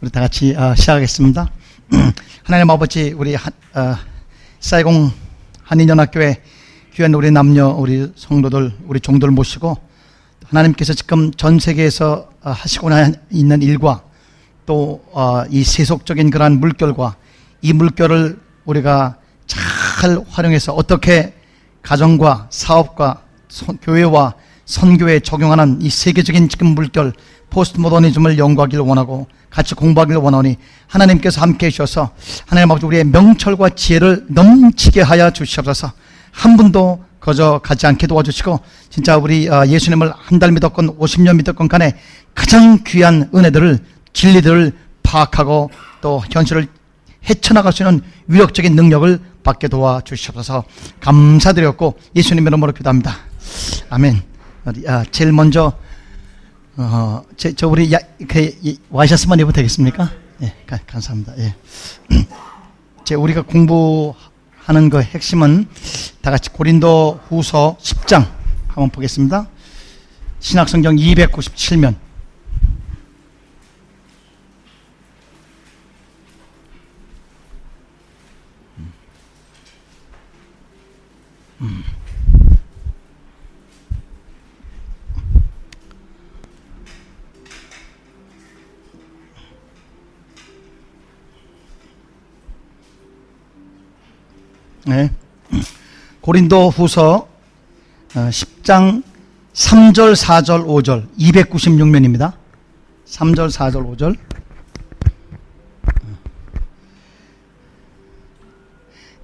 우리 다 같이 어, 시작하겠습니다. 하나님 아버지 우리 하, 어, 사이공 한인연합교회 귀한 우리 남녀 우리 성도들 우리 종들 모시고 하나님께서 지금 전 세계에서 어, 하시고 있는 일과 또이 어, 세속적인 그러한 물결과 이 물결을 우리가 잘 활용해서 어떻게 가정과 사업과 선, 교회와 선교에 적용하는 이 세계적인 지금 물결 포스트 모더니즘을 연구하기를 원하고 같이 공부하기를 원하니 하나님께서 함께 해주셔서 하나님 아버지 우리의 명철과 지혜를 넘치게 하여 주시옵소서 한 분도 거저 가지 않게 도와주시고 진짜 우리 어, 예수님을 한 달 믿었건 50년 믿었건 간에 가장 귀한 은혜들을 진리들을 파악하고 또 현실을 헤쳐나갈 수 있는 위력적인 능력을 받게 도와주시옵소서 감사드렸고 예수님의 이름으로 기도합니다. 아멘. 아, 제일 먼저 어, 제, 저 우리 야, 그, 와이셔츠만 입어도 되겠습니까? 예, 가, 감사합니다. 예. 제 우리가 공부하는 그 핵심은 다 같이 고린도 후서 10장 한번 보겠습니다. 신학성경 297면. 음. 네. 고린도 후서 10장 3절, 4절, 5절 296면입니다. 3절, 4절, 5절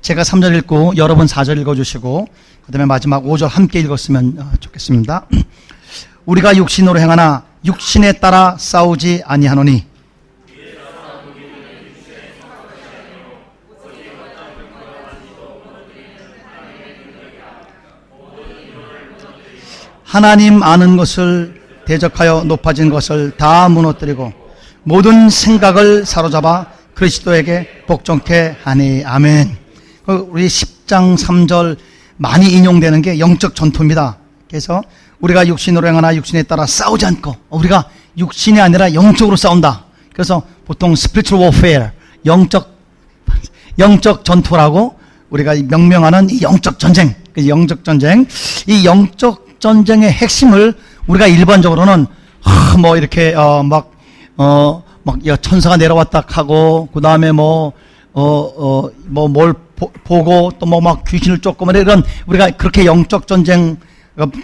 제가 3절 읽고 여러분 4절 읽어주시고 그 다음에 마지막 5절 함께 읽었으면 어, 좋겠습니다. 우리가 육신으로 행하나 육신에 따라 싸우지 아니하노니 하나님 아는 것을 대적하여 높아진 것을 다 무너뜨리고 모든 생각을 사로잡아 그리스도에게 복종케 하니 아멘. 그 우리 10장 3절 많이 인용되는 게 영적 전투입니다. 그래서 우리가 육신으로 행하나 육신에 따라 싸우지 않고 우리가 육신이 아니라 영적으로 싸운다. 그래서 보통 spiritual warfare 영적 영적 전투라고 우리가 명명하는 이 영적 전쟁, 그 영적 전쟁, 이 영적 전쟁의 핵심을 우리가 일반적으로는 아, 뭐 이렇게 어, 막 어, 막 천사가 내려왔다 하고 그 다음에 뭐 어, 어, 뭐 뭘 보고 또 뭐 막 귀신을 쫓고 뭐 이런 우리가 그렇게 영적 전쟁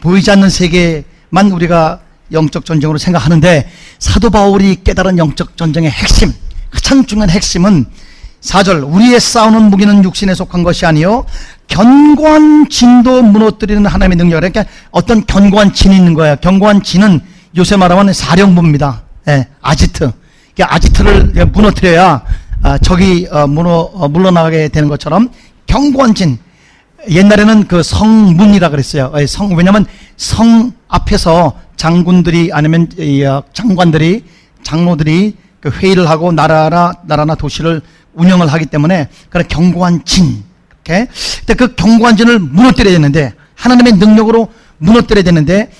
보이지 않는 세계만 우리가 영적 전쟁으로 생각하는데 사도 바울이 깨달은 영적 전쟁의 핵심 가장 중요한 핵심은 4절 우리의 싸우는 무기는 육신에 속한 것이 아니요 견고한 진도 무너뜨리는 하나님의 능력 그러니까 어떤 견고한 진이 있는 거예요. 견고한 진은 요새 말하면 사령부입니다. 예, 아지트. 그러니까 아지트를 무너뜨려야 아, 적이 어, 무너, 어, 물러나가게 되는 것처럼 견고한 진. 옛날에는 그 성문이라 그랬어요. 예, 성, 왜냐면 성 앞에서 장군들이 아니면 어, 장관들이 장로들이 그 회의를 하고 나라나 나라나 도시를 운영을 하기 때문에 그런 견고한 진. 이렇게. 그 진을 무너뜨려야 되는데 하나님의 능력으로 무너뜨려야 되는데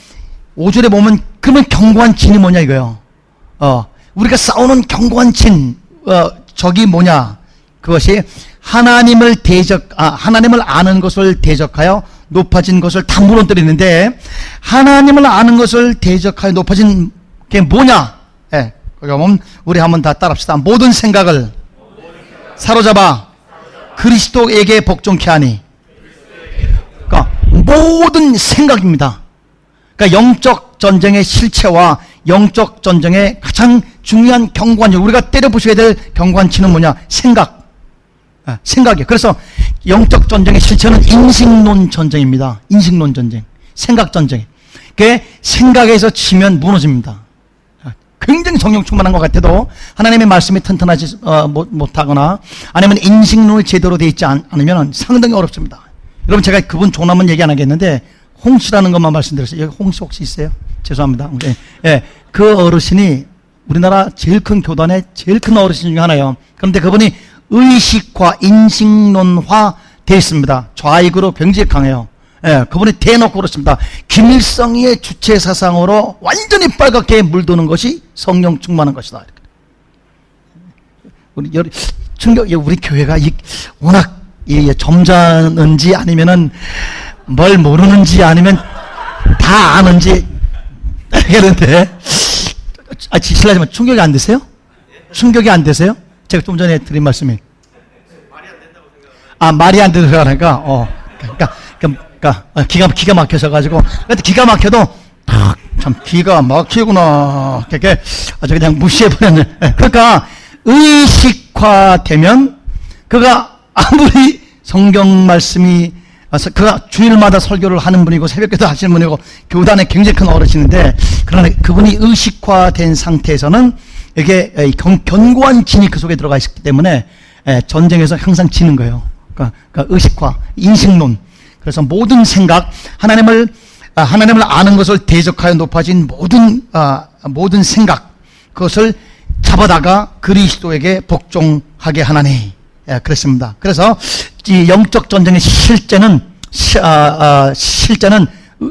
5절에 보면 그러면 견고한 진이 뭐냐 이거요. 어, 우리가 싸우는 견고한 진, 어, 적이 뭐냐? 그것이 하나님을 대적, 아, 하나님을 아는 것을 대적하여 높아진 것을 다 무너뜨리는데 하나님을 아는 것을 대적하여 높아진 게 뭐냐? 예. 그러면 우리 한번 다 따라합시다. 모든 생각을 사로잡아 그리스도에게 복종케 하니 그러니까 모든 생각입니다. 그러니까 영적 전쟁의 실체와 영적 전쟁의 가장 중요한 경관이 우리가 때려 부셔야 될 경관치는 뭐냐? 생각. 아, 생각이에요. 그래서 영적 전쟁의 실체는 인식론 전쟁입니다. 인식론 전쟁. 생각 전쟁. 그 생각에서 치면 무너집니다. 굉장히 성령 충만한 것 같아도 하나님의 말씀이 튼튼하지 어, 못, 하거나 아니면 인식론이 제대로 되어 있지 않, 으면 상당히 어렵습니다. 여러분 제가 그분 종남은 얘기 안 하겠는데 홍씨라는 것만 말씀드렸어요. 여기 홍씨 혹시 있어요? 죄송합니다. 예, 예. 그 어르신이 우리나라 제일 큰 교단의 제일 큰 어르신 중에 하나예요. 그런데 그분이 의식화, 인식론화 되어 있습니다. 좌익으로 굉장히 강해요. 예, 그분이 대놓고 그렇습니다. 김일성의 주체 사상으로 완전히 빨갛게 물드는 것이 성령 충만한 것이다. 우리 여 충격 우리 교회가 이 워낙 이 점잖은지 아니면은 뭘 모르는지 아니면 다 아는지 그런데 아 실례지만 충격이 안 되세요? 충격이 안 되세요? 제가 좀 전에 드린 말씀이 아 말이 안 되는 거라니까 어 그러니까 그러니까 어, 기가 기가 막혀서 가지고 근데 기가 막혀도 참 기가 막히구나 이렇게 아주 그냥 무시해 버렸네 예, 그러니까 의식화되면 그가 아무리 성경 말씀이 그가 주일마다 설교를 하는 분이고 새벽기도 하시는 분이고 교단에 굉장히 큰 어르신인데 그러나 그분이 의식화된 상태에서는 이게 견고한 진이 그 속에 들어가 있기 때문에 전쟁에서 항상 지는 거예요. 그러니까, 그러니까 의식화, 인식론. 그래서 모든 생각, 하나님을 아, 하나님을 아는 것을 대적하여 높아진 모든 아, 모든 생각 그것을 잡아다가 그리스도에게 복종하게 하나니 예, 그렇습니다. 그래서 이 영적 전쟁의 실제는 시, 아, 아, 실제는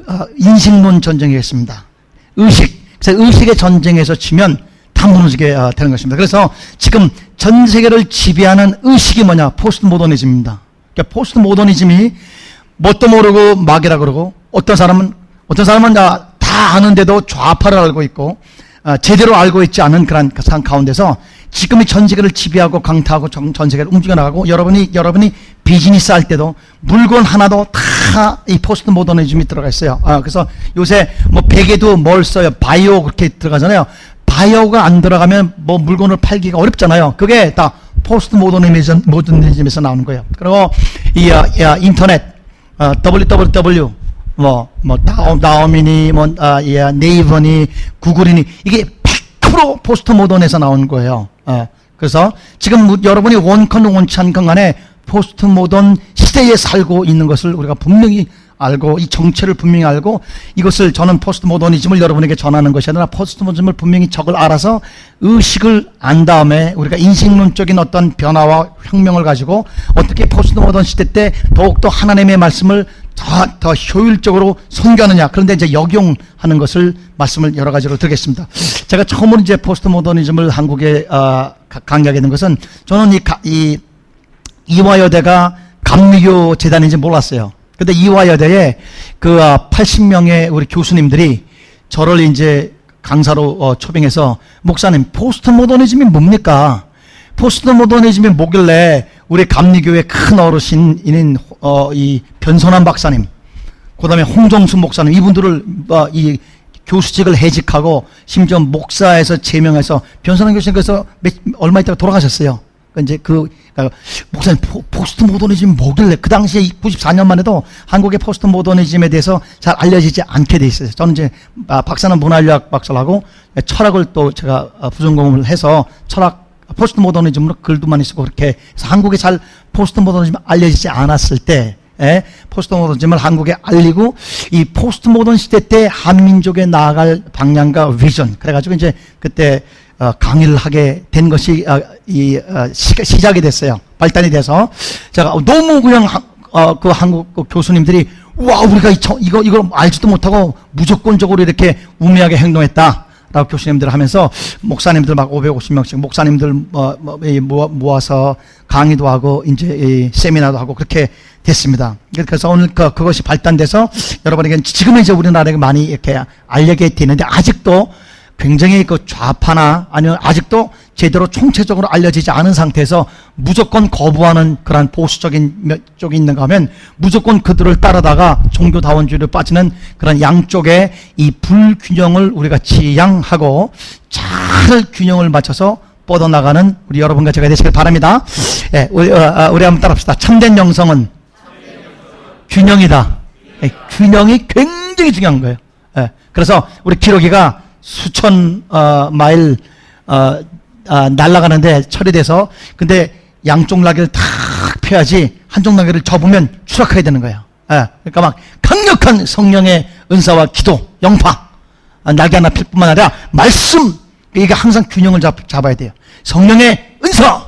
아, 인식론 전쟁이었습니다. 의식. 그래서 의식의 전쟁에서 치면 다 무너지게 아, 되는 것입니다. 그래서 지금 전 세계를 지배하는 의식이 뭐냐? 포스트 모더니즘입니다. 그러니까 포스트 모더니즘이 뭣도 모르고 막이라 그러고 어떤 사람은 어떤 사람은 다, 아는데도 좌파를 알고 있고 어, 제대로 알고 있지 않은 그런 상 가운데서 지금 이 전 세계를 지배하고 강타하고 전, 전 세계를 움직여 나가고 여러분이 여러분이 비즈니스 할 때도 물건 하나도 다 이 포스트 모더니즘이 들어가 있어요. 아, 그래서 요새 뭐 베개도 뭘 써요? 바이오 그렇게 들어가잖아요. 바이오가 안 들어가면 뭐 물건을 팔기가 어렵잖아요. 그게 다 포스트 모더니즘, 모더니즘에서 나오는 거예요. 그리고 이 어, 인터넷 어, www 뭐, 뭐, 다음, 다음이니, 뭐, 아, 예, 네이버니, 구글이니, 이게 100% 포스트 모던에서 나온 거예요. 어, 그래서 지금 여러분이 원컨 않건 간에 포스트 모던 시대에 살고 있는 것을 우리가 분명히 알고 이 정체를 분명히 알고 이것을 저는 포스트 모더니즘을 여러분에게 전하는 것이 아니라 포스트 모더니즘을 분명히 적을 알아서 의식을 안 다음에 우리가 인식론적인 어떤 변화와 혁명을 가지고 어떻게 포스트 모던 시대 때 더욱더 하나님의 말씀을 더, 더 효율적으로 선교하느냐. 그런데 이제 역용하는 것을 말씀을 여러 가지로 드리겠습니다. 제가 처음으로 이제 포스트 모더니즘을 한국에 어, 강의하게 된 것은 저는 이, 이 이화여대가 감리교 재단인지 몰랐어요. 근데 이화여대에 그 80명의 아, 우리 교수님들이 저를 이제 강사로 어, 초빙해서 목사님 포스트 모더니즘이 뭡니까? 포스트 모더니즘이 뭐길래 우리 감리교회 큰 어르신인 어, 이 변선환 박사님, 그다음에 홍정수 목사님 이분들을 어, 이 교수직을 해직하고 심지어 목사에서 제명해서 변선환 교수님께서 몇, 얼마 있다가 돌아가셨어요. 그러니까 이제 그 그러니까 목사님 포, 스트 모더니즘 뭐길래 그 당시에 94년만 해도 한국의 포스트 모더니즘에 대해서 잘 알려지지 않게 돼 있어요. 저는 이제 아, 박사는 문화인류학 박사를 하고 철학을 또 제가 아, 부전공을 해서 철학 포스트 모더니즘으로 글도 많이 쓰고 그렇게 해서 한국에 잘 포스트 모더니즘 알려지지 않았을 때 에, 포스트 모더니즘을 한국에 알리고 이 포스트 모던 시대 때 한민족에 나아갈 방향과 비전 그래가지고 이제 그때 어, 강의를 하게 된 것이 어, 이 어, 시, 작이 됐어요. 발단이 돼서 제가 너무 그냥 그 한국 그 교수님들이 와 우리가 이, 이거 이걸 알지도 못하고 무조건적으로 이렇게 우매하게 행동했다. 라고 교수님들 하면서 목사님들 막 550명씩 목사님들 뭐, 뭐, 모아서 강의도 하고 이제 세미나도 하고 그렇게 됐습니다. 그래서 오늘 그, 그것이 발단돼서 여러분에게 지금은 이제 우리나라에 많이 이렇게 알려게 되는데 아직도 굉장히 그 좌파나 아니면 아직도 제대로 총체적으로 알려지지 않은 상태에서 무조건 거부하는 그러한 보수적인 쪽이 있는가 하면 무조건 그들을 따르다가 종교다원주의로 빠지는 그런 양쪽의 이 불균형을 우리가 지양하고 잘 균형을 맞춰서 뻗어나가는 우리 여러분과 제가 되시길 바랍니다. 예, 우리, 어, 어, 우리 한번 따라합시다. 참된 영성은 균형이다. 예, 균형이 굉장히 중요한 거예요. 예, 그래서 우리 기록이가 수천 어, 마일 어, 어, 날아가는데 처리돼서 근데 양쪽 날개를 탁 펴야지 한쪽 날개를 접으면 추락하게 되는 거예요. 예, 그러니까 막 강력한 성령의 은사와 기도, 영파 아, 날개 하나 필 뿐만 아니라 말씀 이게 항상 균형을 잡, 잡아야 돼요. 성령의 은사,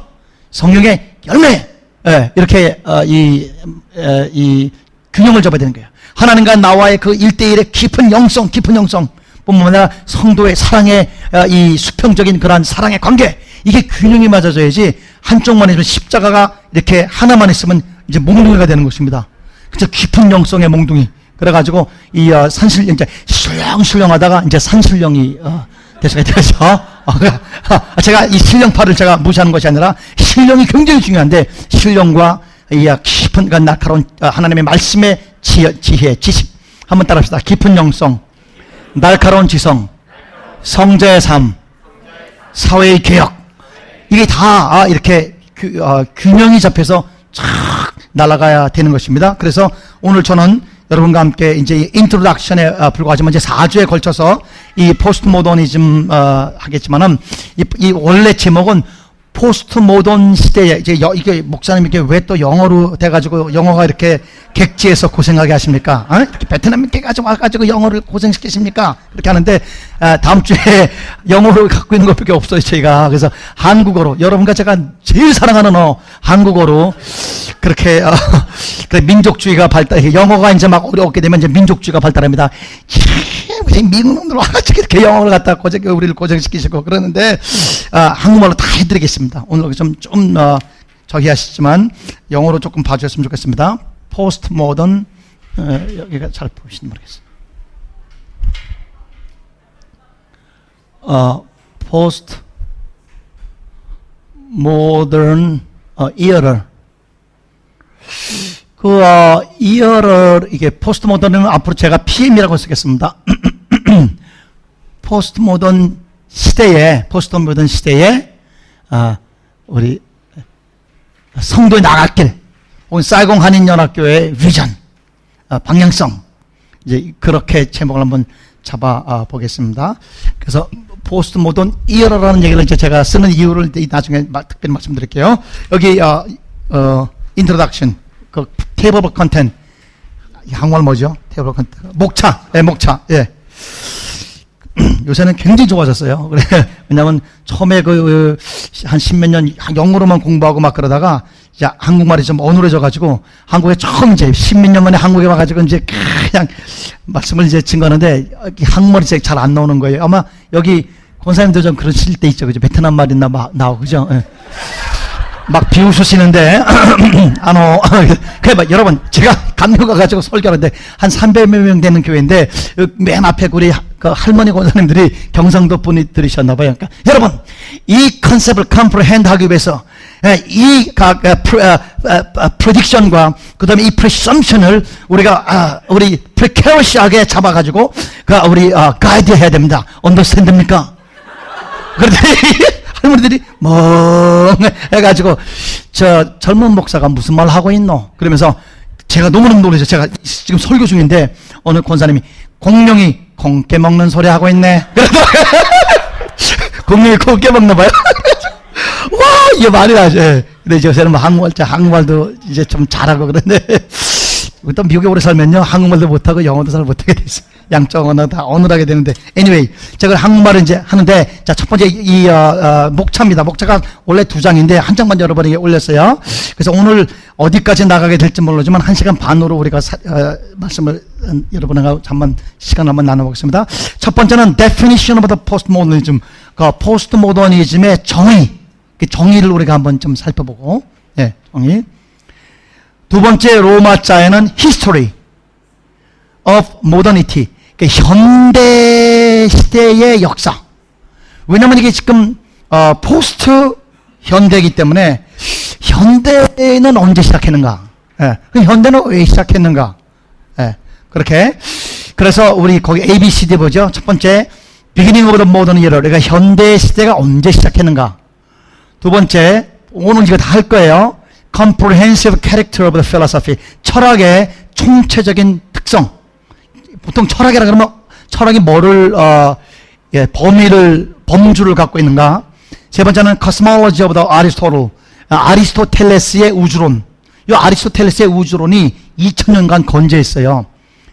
성령의 열매 예, 이렇게 어, 이, 에, 이 균형을 잡아야 되는 거예요. 하나님과 나와의 그 일대일의 깊은 영성, 깊은 영성 뿐만 아니라 성도의 사랑의 어, 이 수평적인 그러한 사랑의 관계 이게 균형이 맞아져야지 한쪽만 있으면 십자가가 이렇게 하나만 있으면 이제 몽둥이가 되는 것입니다. 그죠 깊은 영성의 몽둥이. 그래가지고 이 어, 산신령 이제 술렁술렁하다가 이제 산신령이 어, 되수가 되죠. 어, 어, 제가 이 신령파를 제가 무시하는 것이 아니라 신령이 굉장히 중요한데 신령과 이 어, 깊은 날카로운 어, 하나님의 말씀의 지혜, 지혜, 지식 한번 따라합시다. 깊은 영성, 날카로운 지성, 성자의 삶, 사회의 개혁 이게 다 아, 이렇게 그, 어, 균형이 잡혀서 쫙 날아가야 되는 것입니다. 그래서 오늘 저는 여러분과 함께 이제 introduction에 어, 불과하지만 이제 4주에 걸쳐서 이 포스트 모더니즘 어, 하겠지만은 이, 이 원래 제목은 포스트 모던 시대에 이제 여, 이게 목사님 이게 왜또 영어로 돼가지고 영어가 이렇게 객지에서 고생하게 하십니까? 어? 이렇게 베트남 있게 가지고 와가지고 영어를 고생시키십니까? 그렇게 하는데 아, 다음 주에 영어를 갖고 있는 것밖에 없어요 저희가 그래서 한국어로 여러분과 제가 제일 사랑하는 어 한국어로 그렇게 어, 그 민족주의가 발달 영어가 이제 막 어렵게 되면 이제 민족주의가 발달합니다. 왜 미국 놈들 와가지고 이렇게 영어를 갖다 고생 우리를 고생시키시고 그러는데 아, 한국말로 다 해드리겠습니다. 오늘 좀 좀 어, 저기 하시지만 영어로 조금 봐주셨으면 좋겠습니다. 포스트 모던 어, 여기가 잘 보이시는 모르겠어요. 어, 포스트 모던 어, era를 그 어, era를 이게 포스트 모던은 앞으로 제가 PM이라고 쓰겠습니다. 포스트 모던 시대에 포스트 모던 시대에 아, 우리 성도의 나갈 길, 혹은 사이공 한인연합교회의 비전, 아, 방향성 이제 그렇게 제목을 한번 잡아 아, 보겠습니다. 그래서 포스트 모던 era라는 얘기를 이제 제가 쓰는 이유를 나중에 특별히 말씀드릴게요. 여기 어, 어, introduction, 그 table content 한국말 뭐죠? table content 목차, 예, 목차, 예. 요새는 굉장히 좋아졌어요. 그래 왜냐하면 처음에 그 한 십몇 년 영어로만 공부하고 막 그러다가 이제 한국말이 좀 어눌해져가지고 한국에 처음 이제 십몇 년 만에 한국에 와가지고 이제 그냥 말씀을 이제 증거하는데 한국말이 잘 안 나오는 거예요. 아마 여기 권사님도 좀 그러실 때 있죠, 그죠? 베트남 말이나 나오고 그죠? 예. 막 비웃으시는데 아노 그래 봐 여러분 제가 감명 가가지고 설교하는데 한 300여 명 되는 교회인데 맨 앞에 우리 그 할머니 권사님들이 경상도 분이 들으셨나 봐요. 그러니까 여러분 이 컨셉을 컴프레hen드 하기 위해서 예, 이각 프레딕션과 그다음에 이 프레썸션을 우리가 아, 우리 프레케어시하게 잡아 가지고 그 우리 가이드 해야 됩니다. 언더스탠드입니까? 그런데 할머니들이 멍해 가지고 저 젊은 목사가 무슨 말 하고 있노? 그러면서 제가 너무너무 놀라죠. 제가 지금 설교 중인데 어느 권사님이 공룡이 콩 깨 먹는 소리 하고 있네. 공룡이 콩 깨 먹나 봐요. 와, 이게 말이 나죠. 예. 근데 요새는 뭐 한국말, 한국말도 이제 좀 잘하고 그런데 또 미국에 오래 살면요. 한국말도 못하고 영어도 잘 못하게 돼 있어요. 양쪽 언어 다 어눌하게 되는데 anyway 제가 한국말을 이제 하는데 자 첫 번째 이 어, 어, 목차입니다. 목차가 원래 두 장인데 한 장만 여러분에게 올렸어요. 그래서 오늘 어디까지 나가게 될지 모르지만 한 시간 반으로 우리가 사, 어, 말씀을 음, 여러분하고 잠만 시간 한번 나눠보겠습니다. 첫 번째는 definition of the postmodernism, 그 postmodernism의 정의, 그 정의를 우리가 한번 좀 살펴보고, 예, 정의. 두 번째 로마자에는 history of modernity. 그러니까 현대 시대의 역사. 왜냐면 이게 지금 어, 포스트 현대이기 때문에 현대는 언제 시작했는가? 예. 현대는 왜 시작했는가? 예. 그렇게 그래서 우리 거기 A, B, C, D 보죠. 첫 번째 beginning of the modern era. 그러니까 현대 시대가 언제 시작했는가? 두 번째 오늘 이거 다 할 거예요. comprehensive character of the philosophy. 철학의 총체적인 특성. 보통 철학이라 그러면 철학이 뭐를 어, 예, 범위를 범주를 갖고 있는가? 세 번째는 cosmology of the Aristotle. 아, 아리스토텔레스의 우주론. 이 아리스토텔레스의 우주론이 2000년간 건재했어요.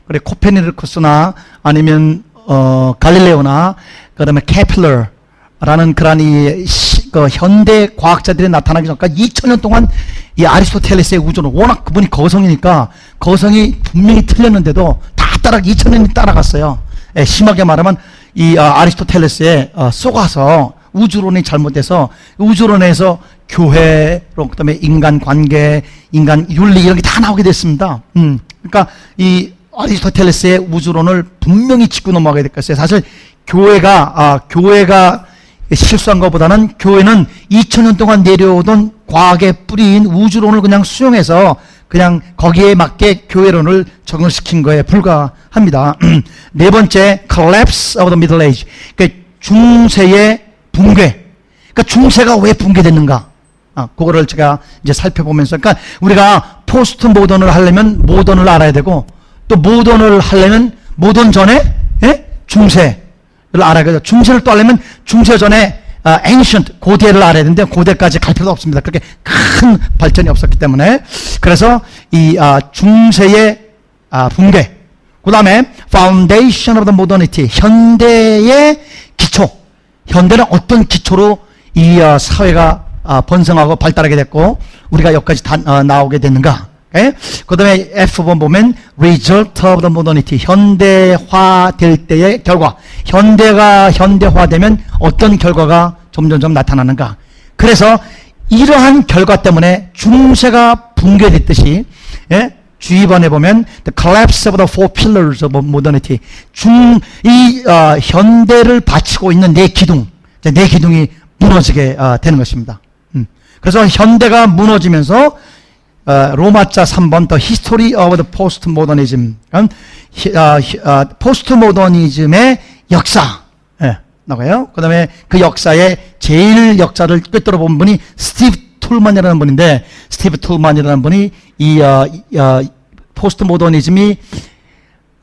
그래 코페르니쿠스나 아니면 어, 갈릴레오나 그다음에 케플러라는 그런 이 시, 그 현대 과학자들이 나타나기 전까지 2000년 동안 이 아리스토텔레스의 우주론 워낙 그분이 거성이니까 거성이 분명히 틀렸는데도 따라 2000년이 따라갔어요. 예, 심하게 말하면 이 어, 아리스토텔레스에 어, 속아서 우주론이 잘못돼서 우주론에서 교회로 그다음에 인간 관계, 인간 윤리 이런 게 다 나오게 됐습니다. 음. 그러니까 이 아리스토텔레스의 우주론을 분명히 짚고 넘어가게 됐겠어요. 사실 교회가 아, 교회가 실수한 것보다는 교회는 2000년 동안 내려오던 과학의 뿌리인 우주론을 그냥 수용해서 그냥 거기에 맞게 교회론을 적용시킨 거에 불과합니다. 네 번째, collapse of the middle age. 그러니까 중세의 붕괴. 그러니까 중세가 왜 붕괴됐는가? 아, 그거를 제가 이제 살펴보면서, 그러니까 우리가 포스트 모던을 하려면 모던을 알아야 되고, 또 모던을 하려면 모던 전에 예? 중세를 알아야 되죠. 중세를 또 하려면 중세 전에 아, ancient 고대를 알아야 되는데 고대까지 갈 필요도 없습니다. 그렇게 큰 발전이 없었기 때문에 그래서 이 아, 중세의 아, 붕괴 그 다음에 foundation of the modernity 현대의 기초 현대는 어떤 기초로 이 어, 사회가 아, 번성하고 발달하게 됐고 우리가 여기까지 다 어, 나오게 됐는가 예? 그 다음에 F번 보면 result of the modernity 현대화 될 때의 결과 현대가 현대화되면 어떤 결과가 점점점 나타나는가 그래서 이러한 결과 때문에 중세가 붕괴됐듯이 예? 주의번에 보면 the collapse of the four pillars of modernity 중 이 어, 현대를 바치고 있는 네 기둥 네 기둥이 무너지게 어, 되는 것입니다. 음. 그래서 현대가 무너지면서 어, 로마자 3번 The History of the Postmodernism 음, 어, 포스트모더니즘의 역사 예, 나가요. 그 다음에 그 역사의 제일 역사를 꿰뚫어 본 분이 스티브 툴만이라는 분인데 스티브 툴만이라는 분이 이 어, 어, 포스트모더니즘이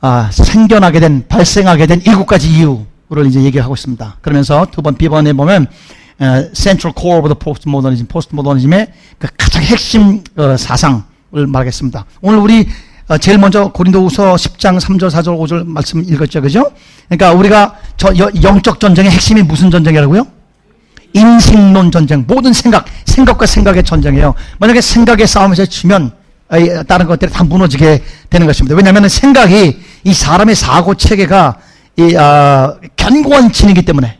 아, 생겨나게 된 발생하게 된 일곱 가지 이유를 이제 얘기하고 있습니다. 그러면서 두번 B번에 보면 어, Central Core of the Postmodernism, 포스트모더니즘의 그 가장 핵심 어, 사상을 말하겠습니다. 오늘 우리 어, 제일 먼저 고린도후서 10장 3절, 4절, 5절 말씀 읽었죠, 그죠? 그러니까 우리가 저 영적 전쟁의 핵심이 무슨 전쟁이라고요? 인생론 전쟁, 모든 생각, 생각과 생각의 전쟁이에요. 만약에 생각의 싸움에서 지면 다른 것들이 다 무너지게 되는 것입니다. 왜냐하면 생각이 이 사람의 사고 체계가 이, 어, 견고한 진이기 때문에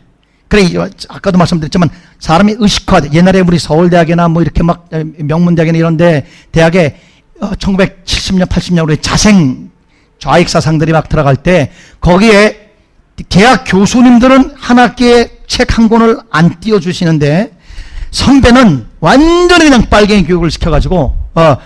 그래 아까도 말씀드렸지만 사람이 의식화 옛날에 우리 서울대학이나 뭐 이렇게 막 명문대학이나 이런데 대학에 1970년 80년 우리 자생 좌익 사상들이 막 들어갈 때 거기에 대학 교수님들은 한 학기에 책 한 권을 안 띄워주시는데 선배는 완전히 그냥 빨갱이 교육을 시켜가지고 어,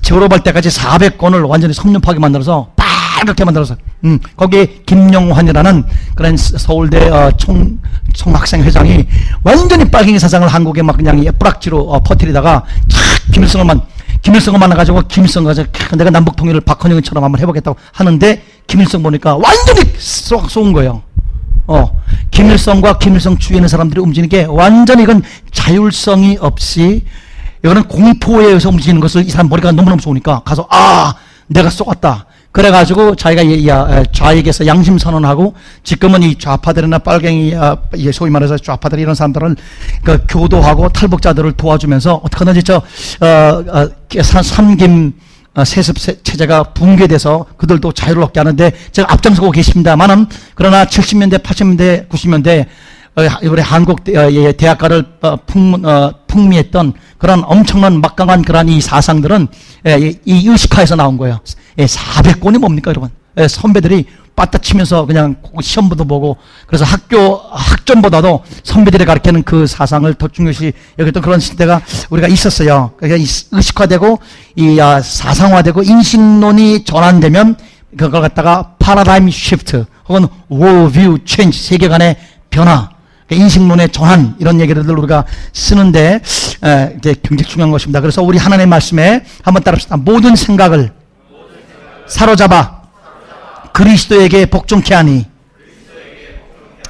졸업할 때까지 400권을 완전히 섭렵하게 만들어서 빨갛게 만들어서 음, 거기에 김영환이라는 그런 서울대 어, 총, 총학생 회장이 완전히 빨갱이 사상을 한국에 막 그냥 뿌락지로 어, 퍼뜨리다가 김일성을 만 김일성을 만나가지고 김일성 가서 내가 남북 통일을 박헌영처럼 한번 해보겠다고 하는데 김일성 보니까 완전히 쏙 쏘은 거예요. 어, 김일성과 김일성 주위에 있는 사람들이 움직이는 게 완전히 이건 자율성이 없이 이거는 공포에 의해서 움직이는 것을 이 사람 머리가 너무너무 좋으니까 가서 아 내가 쏘았다. 그래가지고 자기가 좌익에서 양심 선언하고 지금은 이 좌파들이나 빨갱이 아, 소위 말해서 좌파들 이런 사람들을 그 교도하고 탈북자들을 도와주면서 어떻게든지 저 어, 어, 삼김 어, 세습 체제가 붕괴돼서 그들도 자유를 얻게 하는데 제가 앞장서고 계십니다만은 그러나 70년대, 80년대, 90년대 우리 한국 대학가를 풍, 풍미했던 그런 엄청난 막강한 그런 이 사상들은 이 의식화에서 나온 거예요. 400권이 뭡니까, 여러분? 선배들이 빠따치면서 그냥 시험부도 보고 그래서 학교 학점보다도 선배들이 가르치는 그 사상을 더 중요시 여기도 그런 시대가 우리가 있었어요. 그러니까 의식화되고 이 아, 사상화되고 인식론이 전환되면 그걸 갖다가 파라다임 쉬프트 혹은 월뷰 체인지 세계관의 변화 인식론의 전환 이런 얘기를 우리가 쓰는데 에, 이게 굉장히 중요한 것입니다. 그래서 우리 하나님의 말씀에 한번 따릅시다. 모든 생각을 사로잡아 그리스도에게 복종케 하니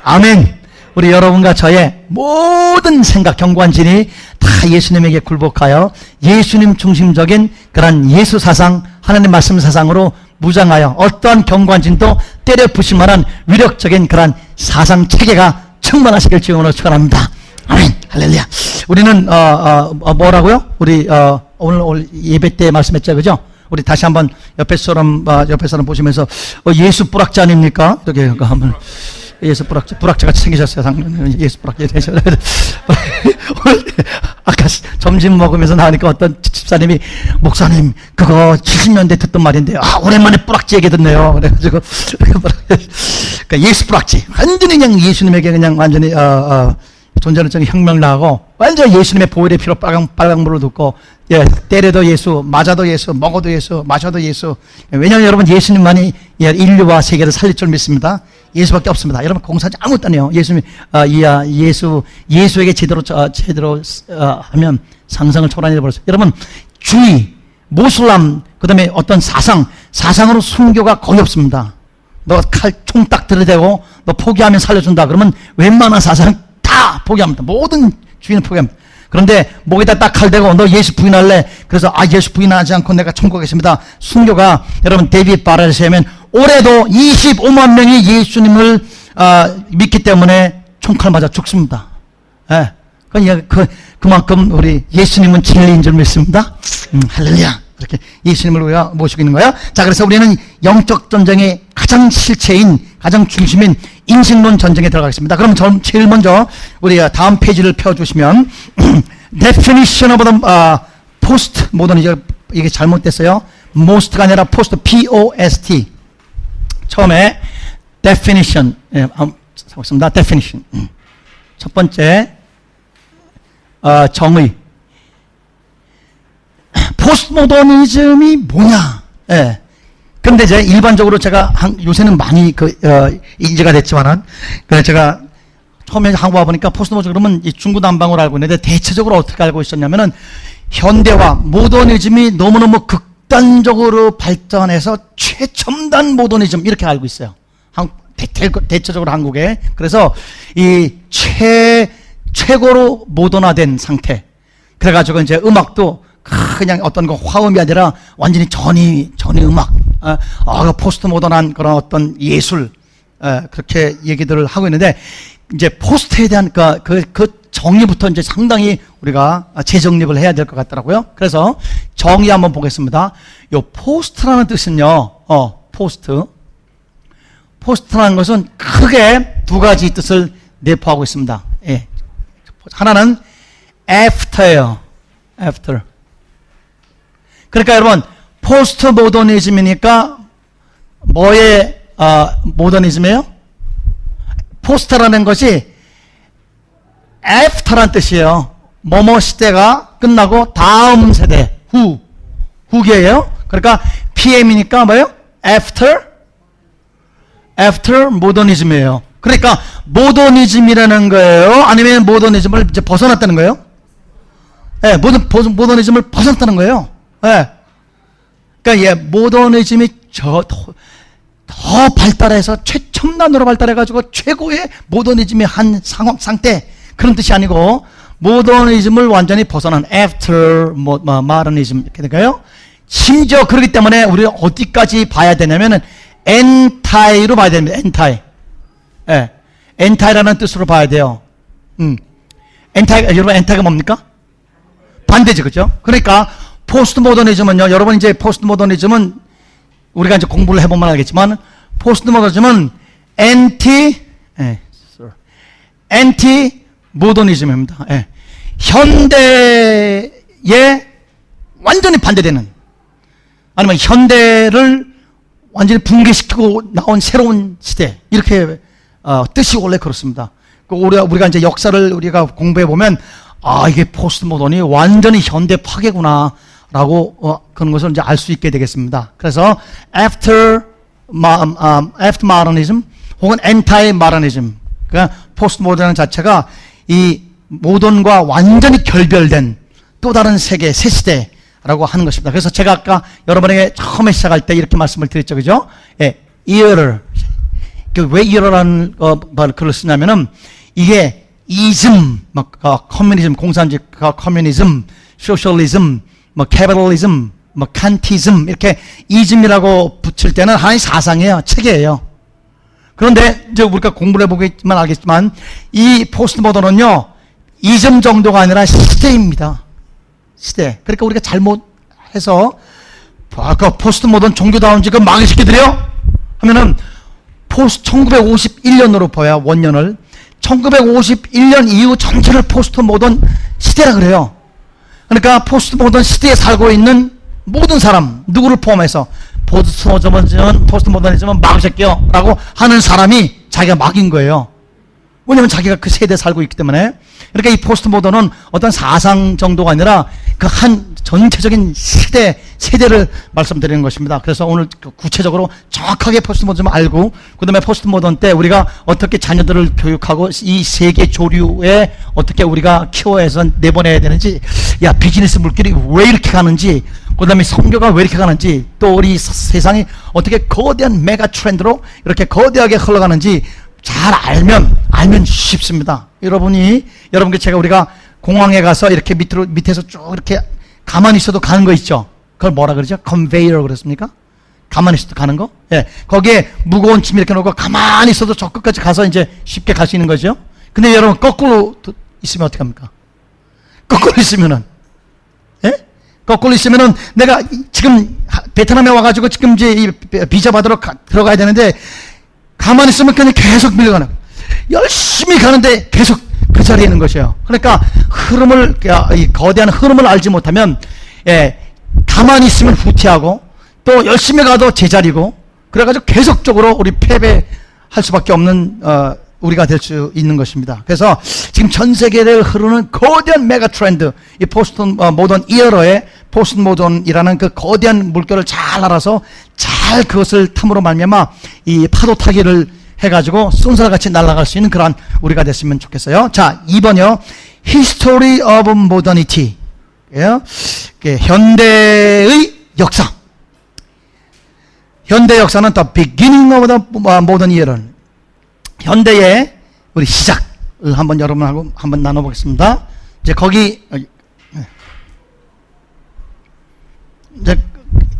아멘. 우리 여러분과 저의 모든 생각, 경관 진이 다 예수님에게 굴복하여 예수님 중심적인 그런 예수 사상, 하나님 말씀 사상으로 무장하여 어떠한 경관진도 때려 부실 만한 위력적인 그런 사상 체계가 충만하시길 주님으로 축원합니다. 아멘. 할렐루야. 우리는 어, 어, 어, 뭐라고요? 우리 어, 오늘, 오늘 예배 때 말씀했죠, 그죠? 우리 다시 한번 옆에 사람 어, 옆에 사람 보시면서 어, 예수 뿌락자 아닙니까? 이렇게 한번 예수 불학자, 불학자같이 생기셨어요. 상당히 예수 되셔. 오늘 아까 점심 먹으면서 나오니까 어떤 집사님이 목사님 그거 70년대 듣던 말인데 아 오랜만에 불학지 얘기 듣네요. 그래가지고 그러니까 예수 불학지 완전히 그냥 예수님에게 그냥 완전히 어, 어, 존재론적인 혁명을 하고 완전 예수님의 보혈의 피로 빨강 빨강물을 듣고 예, 때려도 예수, 맞아도 예수, 먹어도 예수, 마셔도 예수. 왜냐하면 여러분 예수님만이 예, 인류와 세계를 살릴 줄 믿습니다. 예수밖에 없습니다. 여러분 공사지 아무것도 아니에요. 예수님, 아, 이야, 예수, 예수에게 제대로, 어, 제대로 어, 하면 상상을 초월해 버렸어요. 여러분 주의, 모슬람, 그 다음에 어떤 사상, 사상으로 순교가 거의 없습니다. 너칼총딱 들이대고 너 포기하면 살려준다. 그러면 웬만한 사상 다 포기합니다. 모든 주인은 포기합니다. 그런데 목에다 딱 칼 대고 너 예수 부인할래? 그래서 아 예수 부인하지 않고 내가 천국에 겠습니다 순교가 여러분 데이빗 바라시하면 올해도 25만 명이 예수님을 어, 믿기 때문에 총칼 맞아 죽습니다. 예. 그, 그, 그만큼 우리 예수님은 진리인 줄 믿습니다. 음, 할렐루야. 이렇게 예수님을 모시고 있는 거야. 자, 그래서 우리는 영적 전쟁의 가장 실체인, 가장 중심인 인식론 전쟁에 들어가겠습니다. 그럼 전 제일 먼저 우리 다음 페이지를 펴주시면 definition of the uh, post 모더니즘 이게 잘못됐어요. most가 아니라 post P-O-S-T 처음에 definition 예, 습니다 definition 음. 첫 번째 어, 정의 포스트 모더니즘이 뭐냐? 예. 근데 이제 일반적으로 제가 한, 요새는 많이 그, 어, 인지가 됐지만은, 그 제가 처음에 한국 와보니까 포스트 모더니즘 그러면 이 중구난방으로 알고 있는데 대체적으로 어떻게 알고 있었냐면은 현대화, 모더니즘이 너무너무 극단적으로 발전해서 최첨단 모더니즘 이렇게 알고 있어요. 한, 대, 대체적으로 한국에. 그래서 이 최, 최고로 모던화된 상태. 그래가지고 이제 음악도 그냥 어떤 거 화음이 아니라 완전히 전위 전위 음악, 어, 어, 포스트 모던한 그런 어떤 예술 어, 그렇게 얘기들을 하고 있는데 이제 post에 대한 그, 그, 그 정의부터 이제 상당히 우리가 재정립을 해야 될 것 같더라고요. 그래서 정의 한번 보겠습니다. 요 post라는 뜻은요, 어, post. post라는 것은 크게 두 가지 뜻을 내포하고 있습니다. 예. 하나는 after예요. after. 그러니까 여러분 포스트 모더니즘이니까 뭐의 어, 모더니즘이에요? post라는 것이 after란 뜻이에요. 뭐뭐 시대가 끝나고 다음 세대 후 후계예요. 그러니까 PM이니까 뭐예요? After After 모더니즘이에요. 그러니까 모더니즘이라는 거예요. 아니면 모더니즘을 이제 벗어났다는 거예요. 예, 네, 모던 모더니즘을 벗어났다는 거예요. 예. 그러니까 예, 모더니즘이 저, 더, 더 발달해서 최첨단으로 발달해가지고 최고의 모더니즘의 한 상황, 상태. 그런 뜻이 아니고, 모더니즘을 완전히 벗어난 after 뭐, 뭐, modernism 이렇게 될까요? 심지어 그렇기 때문에 우리가 어디까지 봐야 되냐면은 anti로 봐야 됩니다. 엔타이. 예. anti라는 뜻으로 봐야 돼요. 음. 엔타이, 여러분 anti가 뭡니까? 반대죠. 그죠? 그러니까 포스트 모더니즘은요, 여러분 이제 포스트 모더니즘은 우리가 이제 공부를 해보면 알겠지만, 포스트 모더니즘은 엔티, 예, 엔티 모더니즘입니다. 예. 현대에 완전히 반대되는, 아니면 현대를 완전히 붕괴시키고 나온 새로운 시대, 이렇게 어, 뜻이 원래 그렇습니다. 그 우리가, 우리가 이제 역사를 우리가 공부해 보면, 아, 이게 포스트 모더니 완전히 현대 파괴구나. 라고 어, 그런 것을 이제 알 수 있게 되겠습니다. 그래서 after um, um, after modernism 혹은 anti modernism 그러니까 포스트 모던은 자체가 이 모던과 완전히 결별된 또 다른 세계 새 시대라고 하는 것입니다. 그래서 제가 아까 여러분에게 처음에 시작할 때 이렇게 말씀을 드렸죠, 그죠? 예, era를 왜 era라는 어, 글을 쓰냐면은 이게 이즘, 막 어, communism, 공산주의 communism, socialism 뭐 capitalism, 뭐 Kantism 이렇게 이즘이라고 붙일 때는 하나의 사상이에요. 체계예요. 그런데 이제 우리가 공부를 해보겠지만 알겠지만 이 포스트 모던은요. 이즘 정도가 아니라 시대입니다. 시대. 그러니까 우리가 잘못해서 아까 포스트 모던 종교다운 지금 망해시켜드려? 하면은 포스 1951년으로 봐야 원년을 1951년 이후 전체를 포스트 모던 시대라 그래요. 그러니까 포스트 모던 시대에 살고 있는 모든 사람 누구를 포함해서 포스트 모더니즘은 포스트 모더니즘은 마귀 새끼요 라고 하는 사람이 자기가 마귀인 거예요. 왜냐면 자기가 그 세대에 살고 있기 때문에 그러니까 이 포스트 모던은 어떤 사상 정도가 아니라 그 한 전체적인 시대 세대를 말씀드리는 것입니다. 그래서 오늘 그 구체적으로 정확하게 포스트 모던 좀 알고 그다음에 포스트 모던 때 우리가 어떻게 자녀들을 교육하고 이 세계 조류에 어떻게 우리가 키워해서 내보내야 되는지 야 비즈니스 물길이 왜 이렇게 가는지 그다음에 선교가 왜 이렇게 가는지 또 우리 세상이 어떻게 거대한 메가 트렌드로 이렇게 거대하게 흘러가는지 잘 알면 알면 쉽습니다. 여러분이 여러분께 제가 우리가 공항에 가서 이렇게 밑으로 밑에서 쭉 이렇게 가만히 있어도 가는 거 있죠. 그걸 뭐라 그러죠? 컨베이어 그랬습니까? 가만히 있어도 가는 거? 예. 거기에 무거운 짐 이렇게 놓고 가만히 있어도 저 끝까지 가서 이제 쉽게 갈 수 있는 거죠. 근데 여러분 거꾸로 있으면 어떻게 합니까? 거꾸로 있으면은 예? 거꾸로 있으면은 내가 지금 베트남에 와가지고 지금 이제 이 비자 받으러 가, 들어가야 되는데 가만히 있으면 그냥 계속 밀려가는 열심히 가는데 계속 그 자리에 있는 것이에요. 그러니까 흐름을 이 거대한 흐름을 알지 못하면 예, 가만히 있으면 후퇴하고 또 열심히 가도 제자리고 그래가지고 계속적으로 우리 패배할 수밖에 없는 어, 우리가 될 수 있는 것입니다. 그래서 지금 전 세계를 흐르는 거대한 메가 트렌드, 이 포스트 어, 모던 era의 포스트 모던이라는 그 거대한 물결을 잘 알아서 잘 그것을 탐으로 말미암아 이 파도 타기를 해가지고 쏜살같이 날아갈 수 있는 그러한 우리가 됐으면 좋겠어요. 자, 2번이요. History of Modernity. 예? 현대의 역사. 현대 역사는 the beginning of the modern era. 현대의 우리 시작을 한번 여러분하고 한번 나눠보겠습니다. 이제 거기 어, 이제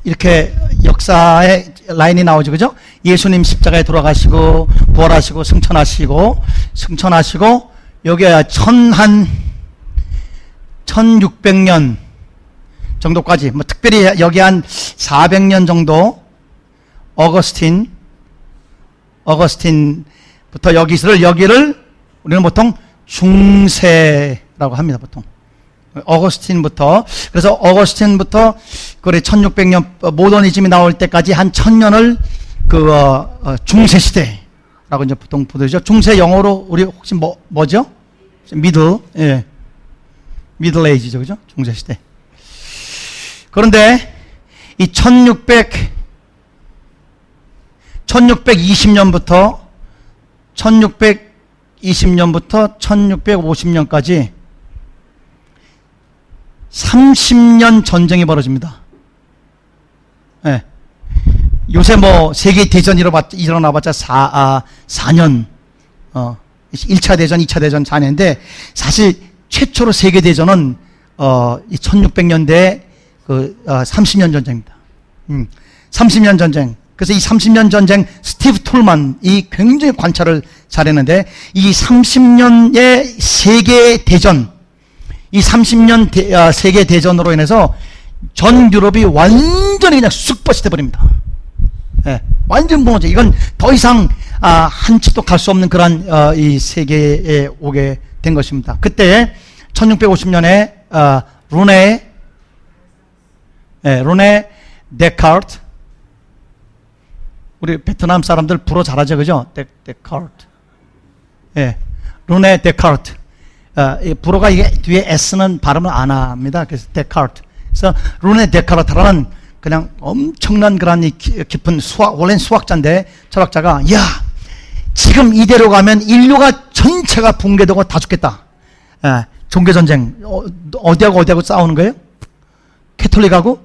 이렇게 역사의 라인이 나오죠, 그죠? 예수님 십자가에 돌아가시고 부활하시고 승천하시고 승천하시고 여기에 천한 1600년 정도까지 뭐 특별히 여기 한 400년 정도 어거스틴 어거스틴부터 여기를 여기를 우리는 보통 중세라고 합니다, 보통. 어거스틴부터 그래서 어거스틴부터 그래 1600년 모더니즘이 나올 때까지 한 1000년을 그 어, 어, 중세 시대라고 이제 보통 부르죠. 중세 영어로 우리 혹시 뭐 뭐죠? 미드 예. 미들 에이지죠. 그죠? 중세 시대. 그런데 이 1600 1620년부터 1620년부터 1650년까지 30년 전쟁이 벌어집니다. 네. 요새 뭐 세계 대전이 일어나봤자 4, 아, 4년, 어, 1차 대전, 2차 대전 4년인데 사실 최초로 세계 대전은 어, 1600년대 그 어, 30년 전쟁입니다. 음, 30년 전쟁. 그래서 이 30년 전쟁 스티브 툴만이 굉장히 관찰을 잘했는데 이 30년의 세계 대전 이 30년 대, 어, 세계 대전으로 인해서 전 유럽이 완전히 그냥 쑥버시 돼버립니다. 예, 완전 무너져. 이건 더 이상 아, 한 치도 갈 수 없는 그런 어, 이 세계에 오게 된 것입니다. 그때 1650년에 어, 루네 예, 루네 데카르트 우리 베트남 사람들 불어 잘하죠, 그죠? 데, 데카르트. 예, 루네 데카르트. 어, 불어가 이게 뒤에 S는 발음을 안 합니다. 그래서 데카르트. 그래서 르네 데카르트라는 그냥 엄청난 그런 깊은 수학, 원래는 수학자인데 철학자가, 야, 지금 이대로 가면 인류가 전체가 붕괴되고 다 죽겠다. 예, 종교전쟁. 어, 어디하고 어디하고 싸우는 거예요? Catholic하고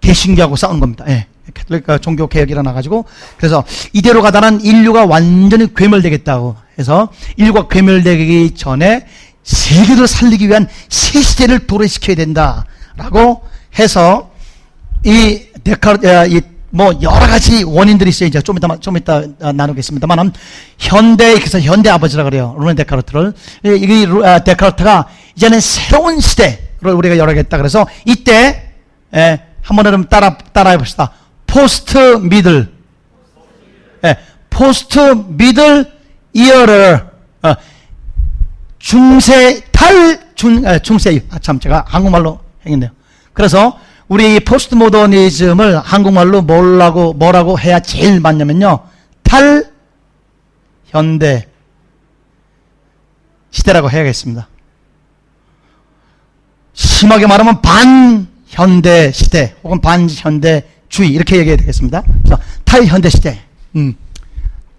개신교하고 싸우는 겁니다. 예. 캐톨릭 종교 개혁이 일어나가지고 그래서 이대로 가다는 인류가 완전히 괴멸되겠다고 해서 인류가 괴멸되기 전에 세계를 살리기 위한 새 시대를 도래시켜야 된다라고 해서 이 데카르트 뭐 여러 가지 원인들이 있어요. 이제 좀 이따 좀 이따 나누겠습니다만 현대 그래서 현대 아버지라 그래요. 르네 데카르트를 이 아, 데카르트가 이제는 새로운 시대를 우리가 열어야겠다. 그래서 이때 예, 한번 여러분 따라 따라해 봅시다. post middle. 예, post middle era를 어, 중세 탈 중, 아, 중세 아, 참 제가 한국말로 했네요. 그래서 우리 포스트 모더니즘을 한국말로 뭐라고 뭐라고 해야 제일 맞냐면요. 탈 현대 시대라고 해야겠습니다. 심하게 말하면 반현대 시대 혹은 반현대주의 이렇게 얘기해야 되겠습니다. 탈현대 시대. 음,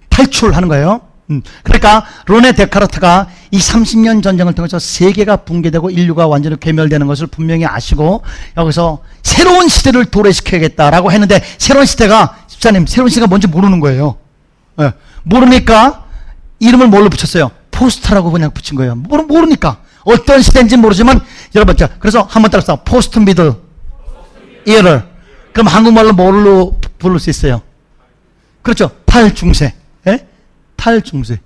탈출하는 거예요. 음, 그러니까 르네 데카르트가 이 30년 전쟁을 통해서 세계가 붕괴되고 인류가 완전히 괴멸되는 것을 분명히 아시고 여기서 새로운 시대를 도래시켜야겠다라고 했는데 새로운 시대가 집사님 새로운 시대가 뭔지 모르는 거예요. 네. 모르니까 이름을 뭘로 붙였어요? post라고 그냥 붙인 거예요. 모르, 모르니까 어떤 시대인지 모르지만 여러분 자 그래서 한번 따라서 post middle 이어를 그럼 한국말로 뭘로 부를 수 있어요? 그렇죠. 탈중세. 예? 탈중세.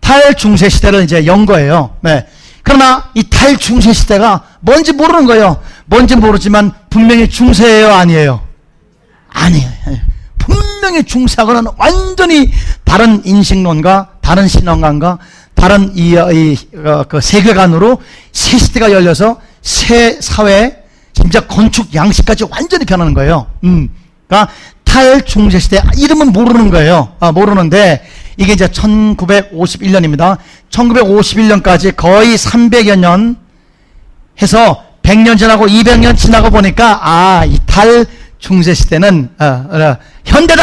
탈중세 시대를 이제 연 거예요. 네. 그러나 이 탈중세 시대가 뭔지 모르는 거예요. 뭔지 모르지만 분명히 중세예요, 아니에요? 아니에요. 예. 분명히 중세하고는 완전히 다른 인식론과 다른 신앙관과 다른 이, 이 어, 그 세계관으로 새 시대가 열려서 새 사회, 진짜 건축 양식까지 완전히 변하는 거예요. 음. 그러니까 탈중세 시대 이름은 모르는 거예요. 아, 모르는데 이게 이제 1951년입니다. 1951년까지 거의 300여 년 해서 100년 지나고 200년 지나고 보니까 아, 이 탈 중세 시대는 어, 어, 현대다!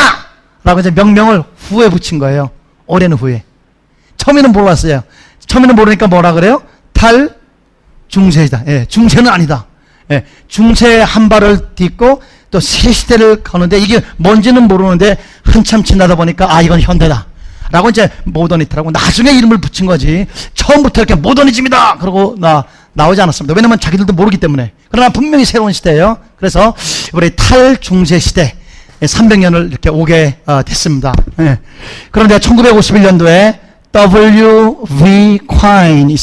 라고 이제 명명을 후에 붙인 거예요. 오랜 후에. 처음에는 몰랐어요. 처음에는 모르니까 뭐라 그래요? 탈 중세이다. 예, 중세는 아니다. 예, 중세 한 발을 딛고 또새 시대를 거는데 이게 뭔지는 모르는데 한참 지나다 보니까 아 이건 현대다. 라고 이제 모더니트라고 나중에 이름을 붙인 거지. 처음부터 이렇게 모더니즘이다. 그러고 나 나오지 않았습니다. 왜냐면 자기들도 모르기 때문에. 그러나 분명히 새로운 시대예요. 그래서 우리 탈중세 시대 300년을 이렇게 오게 어, 됐습니다. 예. 그런데 1951년도에 W.V. 콰인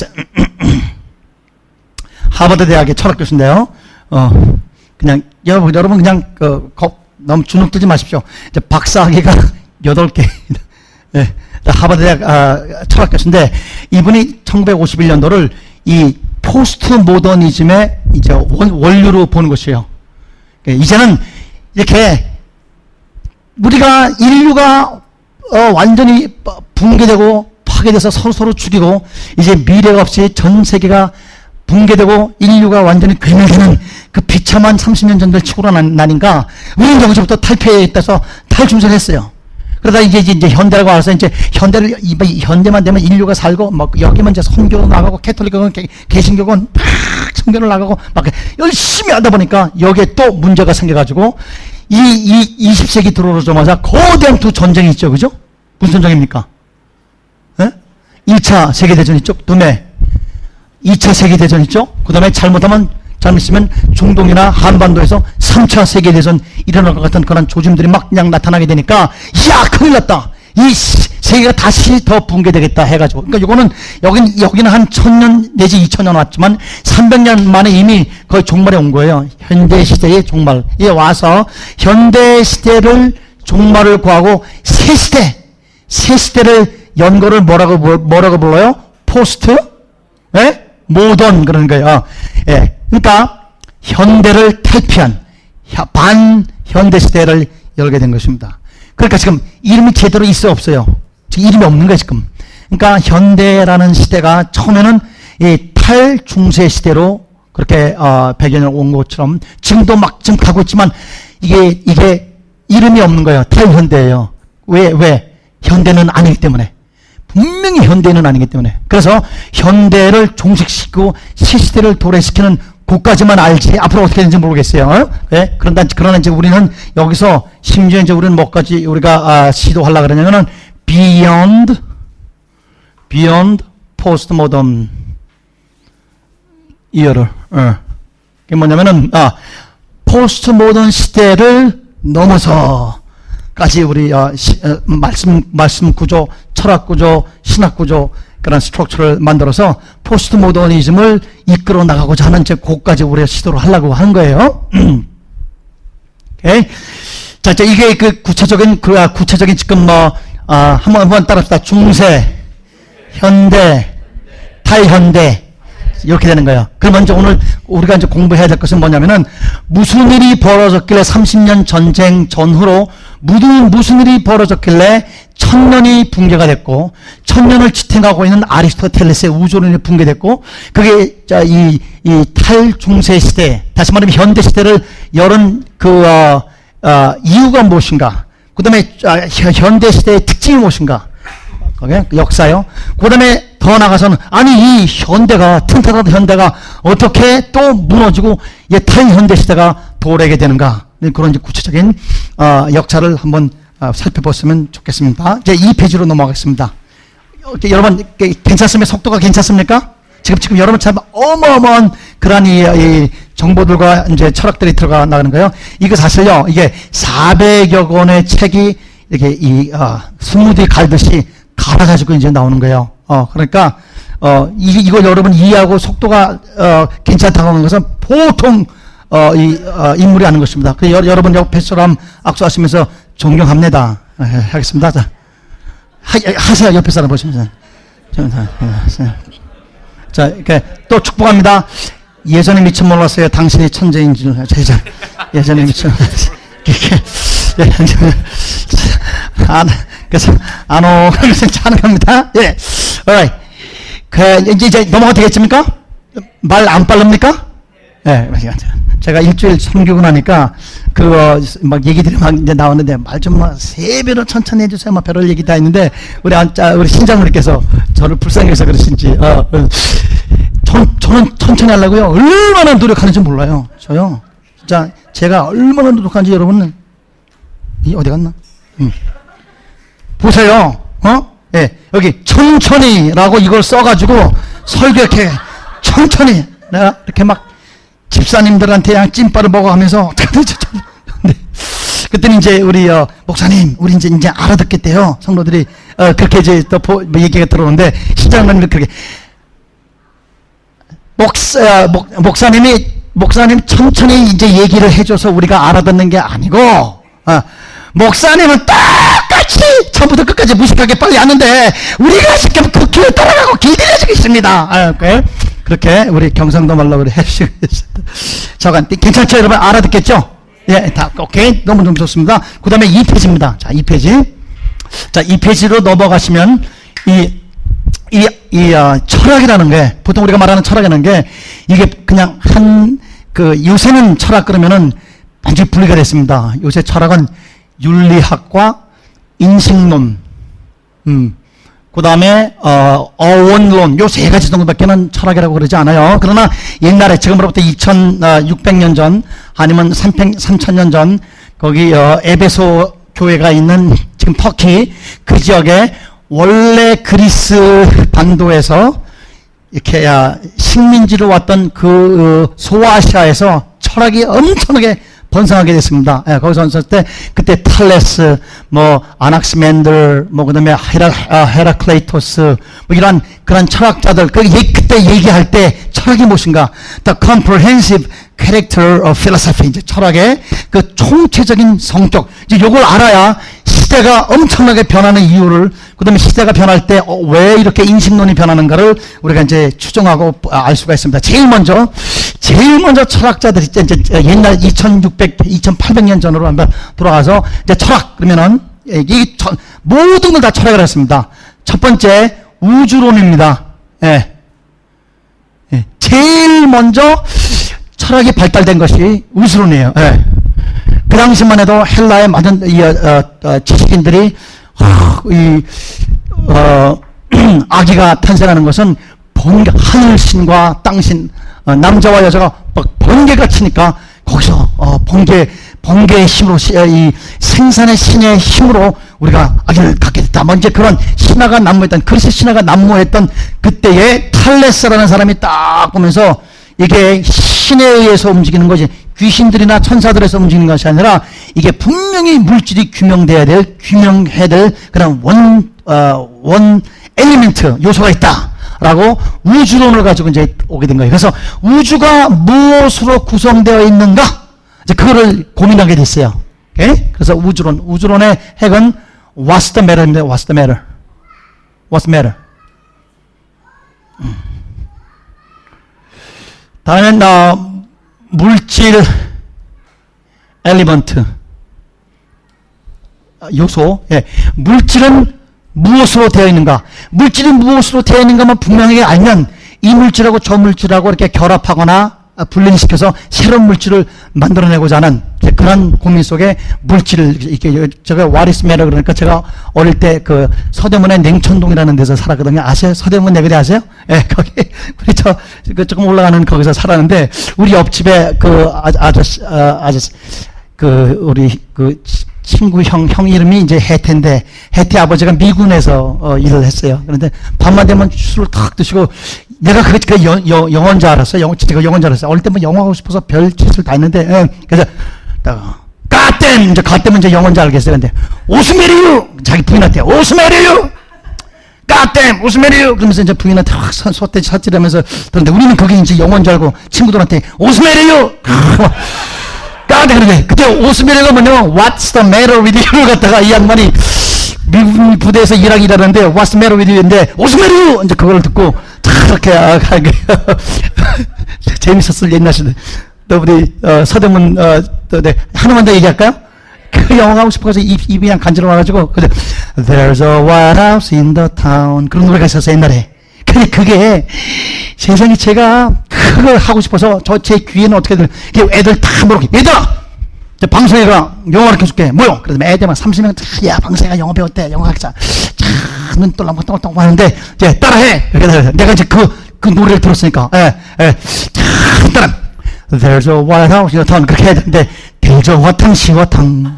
하버드 대학의 철학 교수인데요. 어, 그냥 여러분 여러분 그냥 그, 너무 주눅 들지 마십시오. 이제 박사학위가 8개. 예. 하버드 대학 아, 철학 교수인데 이분이 1951년도를 이 포스트 모더니즘의 이제 원, 원류로 보는 것이에요. 예, 이제는 이렇게 우리가 인류가 어, 완전히 붕괴되고 파괴돼서 서로 서로 죽이고 이제 미래가 없이 전 세계가 붕괴되고 인류가 완전히 괴멸되는 그 비참한 30년 전들 치고로 난인가 우리는 여기서부터 탈폐에 있다서 탈중세를 했어요. 그러다 이제 이제 현대라고 와서 이제 현대를 현대만 되면 인류가 살고 막 여기만 이제 선교 나가고 캐톨릭은 개신교건 막 선교를 나가고 막 열심히 하다 보니까 여기에 또 문제가 생겨가지고 이, 이 20세기 들어오자마자 거대한 두 전쟁이 있죠. 그죠? 무슨 전쟁입니까? 에? 1차 세계대전 있죠? 그 다음에 2차 세계대전 있죠? 그 다음에 잘못하면 잘못이면 중동이나 한반도에서 3차 세계대전 일어날 것 같은 그런 조짐들이 막 그냥 나타나게 되니까 야 큰일 났다. 이 세계가 다시 더 붕괴되겠다 해가지고 그러니까 이거는 여긴 여기는 한 천년 내지 이천 년 왔지만 300년 만에 이미 거의 종말에 온 거예요. 현대 시대의 종말에 와서 현대 시대를 종말을 구하고 새 시대 새 시대를 연거를 뭐라고 뭐라고 불러요? 포스트 예? 모던 그런 거예요. 예. 그러니까 현대를 탈피한 반현대 시대를 열게 된 것입니다. 그러니까 지금 이름이 제대로 있어 없어요. 지금 이름이 없는 거예요, 지금. 그러니까 현대라는 시대가 처음에는 이 탈중세 시대로 그렇게 어, 배경을 온 것처럼 지금도 막 지금 가고 있지만 이게 이게 이름이 없는 거예요. 탈현대예요. 왜 왜? 현대는 아니기 때문에. 분명히 현대는 아니기 때문에. 그래서 현대를 종식시키고 시시대를 도래시키는 그까지만 알지 앞으로 어떻게 되는지 모르겠어요. 어? 네? 그런다 그러나 이제 우리는 여기서 심지어 이제 우리는 뭐까지 우리가 아, 시도하려 그러냐면은 beyond beyond postmodern 이어를 어. 그게 뭐냐면은 아 포스트모던 시대를 넘어서 까지 우리 어, 시, 어, 말씀 말씀 구조, 철학 구조, 신학 구조 그런 structure를 만들어서 포스트 모더니즘을 이끌어 나가고자 하는 제 곡까지 우리가 시도를 하려고 한 거예요. 오케이. 자, 자, 이게 그 구체적인, 그, 아, 구체적인 지금 뭐, 아, 한번, 한번 따라합시다. 중세, 현대, 탈현대. 이렇게 되는 거예요. 그럼 먼저 오늘 우리가 이제 공부해야 될 것은 뭐냐면은 무슨 일이 벌어졌길래 30년 전쟁 전후로 무슨, 무슨 일이 벌어졌길래 천년이 붕괴가 됐고 천년을 지탱하고 있는 아리스토텔레스의 우주론이 붕괴됐고 그게 자, 이, 이 탈중세 시대 다시 말하면 현대 시대를 열은 그 어, 어, 이유가 무엇인가 그 다음에 현대 시대의 특징이 무엇인가 역사요. 그 다음에 더 나가서는 아니 이 현대가 튼튼한 현대가 어떻게 또 무너지고 이 탈현대 시대가 도래게 되는가 네, 그런 이제 구체적인 어, 역사를 한번 어, 살펴봤으면 좋겠습니다. 이제 이 페이지로 넘어가겠습니다. 이렇게 여러분 괜찮습니까? 속도가 괜찮습니까? 지금 지금 여러분 참 어마어마한 그러한 이, 이 정보들과 이제 철학들이 들어가 나가는 거예요. 이거 사실요 이게 400여 권의 책이 이렇게 이 어, 스무디 갈듯이 갈아가지고 이제 나오는 거예요. 어, 그러니까, 어, 이, 이거 여러분 이해하고 속도가, 어, 괜찮다고 하는 것은 보통, 어, 이, 어, 인물이 아닌 것입니다. 그 여, 여러분 옆에 사람 악수하시면서 존경합니다. 어, 하겠습니다. 자, 하, 하세요. 옆에 사람 보시면서. 자, 이렇게 또 축복합니다. 예전에 미처 몰랐어요. 당신이 천재인 줄. 예전, 예전에 미처 몰랐어요. 이렇게, 예, 안, 그래서 안오 그래서 찬양합니다. 예, alright. 그 이제, 이제 넘어가 되겠습니까? 말안 빠릅니까? 예, 제가 일주일 섬기고 나니까 그거 막 얘기들이 막 이제 나오는데 말 좀 세 배로 천천히 해주세요. 막 별을 얘기 다 했는데 우리 안짜 우리 신장님께서 저를 불쌍해서 그러신지 어, 어. 전, 저는 천천히 하려고요. 얼마나 노력하는지 몰라요. 저요. 진짜 제가 얼마나 노력하는지 여러분은 이 어디 갔나? 음. 보세요. 어? 예, 여기 천천히라고 이걸 써가지고 설교 이렇게 천천히 내가 이렇게 막 집사님들한테 그냥 찐빠를 먹어가면서 네. 그때는 이제 우리 어, 목사님 우리 이제 이제 알아듣겠대요 성도들이 어, 그렇게 이제 또 보, 뭐 얘기가 들어오는데 신장님 그렇게 목사 목, 목사님이 목사님 천천히 이제 얘기를 해줘서 우리가 알아듣는 게 아니고 어, 목사님은 똑같이 처음부터 끝까지 무식하게 빨리 하는데 우리가 지금 그 길을 따라가고 길들여지고 있습니다. 아, 그렇게 우리 경상도 말로 우리 해주시고 저간 괜찮죠 여러분 알아듣겠죠? 예, 다 오케이 너무 너무 좋습니다. 그 다음에 2페이지입니다. 자, 2페이지. 자, 2페이지로 넘어가시면 이 이, 이, 어, 철학이라는 게, 보통 우리가 말하는 철학이라는 게, 이게 그냥 한, 그, 요새는 철학 그러면은 완전히 분리가 됐습니다. 요새 철학은 윤리학과 인식론, 음, 그 다음에 어, 어원론. 요 세 가지 정도밖에는 철학이라고 그러지 않아요. 그러나 옛날에 지금으로부터 2600년 전 아니면 3000년 전 거기 어, 에베소 교회가 있는 지금 터키 그 지역에 원래 그리스 반도에서 이렇게 식민지로 왔던 그 어, 소아시아에서 철학이 엄청나게 번성하게 됐습니다. 예, 거기서 왔을 때 그때 탈레스, 뭐 아낙스맨들, 뭐 그다음에 헤라 아, 헤라클레이토스, 뭐 이런 그런 철학자들 그 그때 얘기할 때 철학이 무엇인가? The comprehensive character of philosophy 이제 철학의 그 총체적인 성격 이제 요걸 알아야 시대가 엄청나게 변하는 이유를 그 다음에 시대가 변할 때왜 어, 이렇게 인식론이 변하는가를 우리가 이제 추정하고 알 수가 있습니다. 제일 먼저 제일 먼저 철학자들이 이제 옛날 2600, 2800년 전으로 한번 돌아가서 이제 철학 그러면은 이 모든 걸 다 철학을 했습니다. 첫 번째 우주론입니다. 예. 예. 제일 먼저 철학이 발달된 것이 우주론이에요. 예. 그 당시만 해도 헬라의 많은 이, 어, 어, 지식인들이 어, 이 어, 아기가 탄생하는 것은 번개, 하늘신과 땅신 어, 남자와 여자가 막 번개가 치니까 거기서 어, 번개 번개의 힘으로 이 생산의 신의 힘으로 우리가 아기를 갖게 됐다. 먼저 뭐 그런 신화가 난무했던 그리스 신화가 난무했던 그때에 탈레스라는 사람이 딱 보면서 이게 신에 의해서 움직이는 것이 귀신들이나 천사들에서 움직이는 것이 아니라 이게 분명히 물질이 규명돼야 될 규명해야 될 그런 원, 어, 원 엘리멘트 요소가 있다. 라고 우주론을 가지고 이제 오게 된 거예요. 그래서 우주가 무엇으로 구성되어 있는가? 이제 그거를 고민하게 됐어요. 오케이? 그래서 우주론, 우주론의 핵은 what's the matter입니다. what's the matter? what's matter? 음. 다음엔 어, 물질 element 요소 예. 물질은 무엇으로 되어 있는가 물질이 무엇으로 되어 있는가만 분명하게 알면 이 물질하고 저 물질하고 이렇게 결합하거나 분리시켜서 새로운 물질을 만들어내고자 하는 그런 고민 속에 물질을 이렇게 제가 what is matter라 그러니까 제가 어릴 때 그 서대문의 냉천동이라는 데서 살았거든요. 아세요? 서대문 내거리 아세요? 예, 네, 거기 우리 저그 조금 올라가는 거기서 살았는데 우리 옆집에 그 아, 아저씨 아, 아저씨 그 우리 그 친구 형, 형 이름이 이제 해태인데, 해태 아버지가 미군에서 어, 일을 했어요. 그런데 밤만 되면 술을 탁 드시고, 내가 그게 그 영, 영, 영어인 줄 알았어. 영어, 제가 영어인 줄 알았어. 어릴 때뭐 영어 하고 싶어서 별 짓을 다 했는데, 예. 그래서, 까땜! 이제 가땜은 이제 영어인 줄 알겠어요. 근데, 오스메리유! 자기 부인한테, 오스메리유! 까땜! 오스메리유! 그러면서 이제 부인한테 확 소떼 사질하면서, 그런데 우리는 그게 이제 영어인 줄 알고 친구들한테, 오스메리유! 까대 그러게. 그때 오스메리가 뭐냐면, what's the matter with you를 갖다가 이 양반이 미국 부대에서 일하기 일하는데, what's the matter with you인데, 오스메리유! 이제 그걸 듣고, 그렇게 아, 재밌었을 옛날 시대. 또 우리 어, 서대문 어, 또, 네. 하나만 더 얘기할까요? 그 영어 하고 싶어서 입, 입이 그냥 간지러워가지고 그래 There's a white house in the town 그런 노래가 있었어 옛날에 근데 그게 세상에 제가 그걸 하고 싶어서 저 제 귀에는 어떻게 들 애들 다 물어보게 얘들아 방송이가 영어 가르쳐줄게. 뭐요? 그래서 애들만 30명, 야, 방송이가 영어 배웠대. 영어 학자. 자, 눈 떨라고 하는데, 이제 따라해. 이렇게 내가 이제 그, 그 노래를 들었으니까, 예, 예. 자, 따라. There's a white house. 그렇게 해야 되는데, 대저 화탕, 시화탕.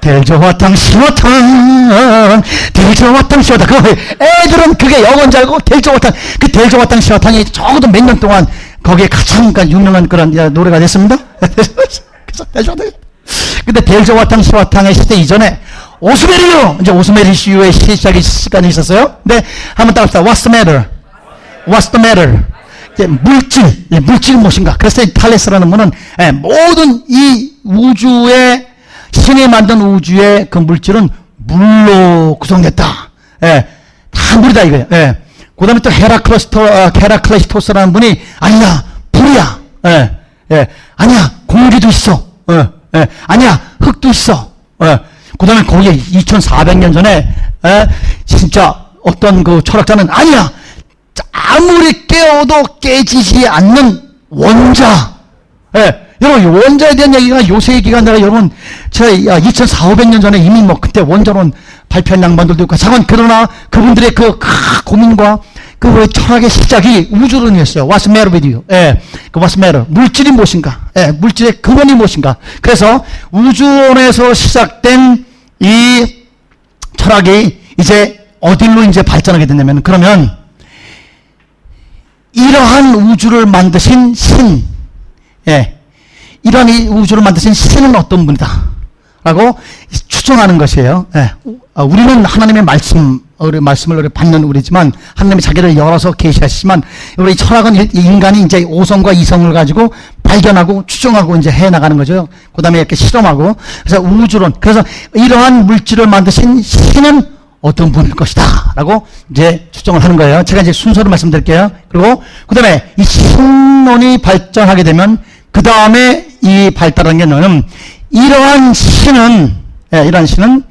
대저화탕, 시화탕. 대저화탕, 시화탕. 그 애들은 그게 영어인 줄 알고, 대저화탕. 그 대저화탕, 시화탕이 적어도 몇 년 동안 거기에 가장 유명한 그런 노래가 됐습니다. 그래서 근데 델저와탕 시와탕의 시대 이전에 오스메리유 이제 오스메리시유의 시작이 시간이 있었어요. 근데 한번 따라합시다. What's the matter? What's the matter? 이제 물질, 물질 무엇인가? 그래서 탈레스라는 분은 예, 모든 이 우주의 신이 만든 우주의 그 물질은 물로 구성됐다. 예, 다 물이다 이거예요. 예. 그 다음에 또 헤라클레스토, 어, 헤라클레스토스라는 분이 아니야, 불이야. 예, 예, 아니야, 공기도 있어. 어, 예. 아니야, 흙도 있어. 어. 그 다음에 거기에 2400년 전에, 예, 진짜 어떤 그 철학자는 아니야, 아무리 깨워도 깨지지 않는 원자. 예. 여러분, 원자에 대한 얘기가 요새 얘기가 아니라 여러분, 제가 2400년 전에 이미 뭐 그때 원자론 발표한 양반들도 있고, 잠깐 그러나 그분들의 그 고민과 그 철학의 시작이 우주론 이었어요. What's the matter with you? 예, 그 What's matter? 물질이 무엇인가? 예, 물질의 근원이 무엇인가? 그래서 우주론에서 시작된 이 철학이 이제 어디로 이제 발전하게 됐냐면 그러면 이러한 우주를 만드신 신, 예, 이러한 이 우주를 만드신 신은 어떤 분이다? 라고 추정하는 것이에요. 예, 어, 우리는 하나님의 말씀, 말씀을 받는 우리지만 하나님이 자기를 열어서 계시하시지만 우리 철학은 인간이 이제 오성과 이성을 가지고 발견하고 추정하고 이제 해 나가는 거죠. 그다음에 이렇게 실험하고 그래서 우주론 그래서 이러한 물질을 만드신 신은 어떤 분일 것이다라고 이제 추정을 하는 거예요. 제가 이제 순서를 말씀드릴게요. 그리고 그다음에 이 신론이 발전하게 되면 그 다음에 이 발달한 게 뭐냐면 이러한 신은 예, 이러한 신은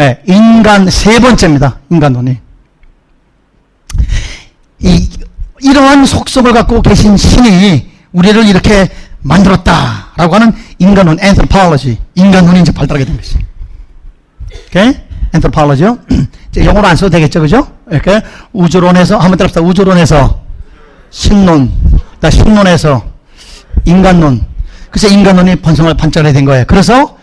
예, 인간 세 번째입니다. 인간론이. 이, 이러한 속성을 갖고 계신 신이 우리를 이렇게 만들었다라고 하는 인간론, anthropology, 인간론이 이제 발달하게 된 것이. 오케이? anthropology요. 이제 영어로 안 써도 되겠죠, 그죠? 이렇게 우주론에서 한번 따라합시다. 우주론에서 신론, 나 신론에서 인간론. 그래서 인간론이 번성을 반짝하게 된 거예요. 그래서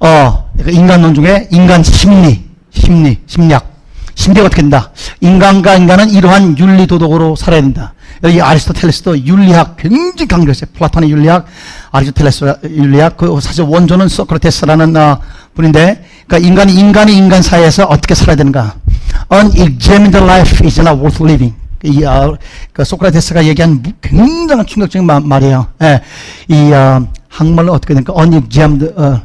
어, 그 인간론 중에 인간 심리, 심리, 심리학. 심리가 어떻게 된다? 인간과 인간은 이러한 윤리 도덕으로 살아야 된다. 여기 아리스토텔레스도 윤리학 굉장히 강조했어요. 플라톤의 윤리학, 아리스토텔레스 윤리학, 그 사실 원조는 소크라테스라는 어, 분인데, 그러니까 인간이 인간이 인간 사이에서 어떻게 살아야 되는가? Unexamined life is not worth living. 이 어, 그 소크라테스가 얘기한 굉장한 충격적인 마, 말이에요. 예, 이 어, 한말로 어떻게 됩니까? Unexamined 어,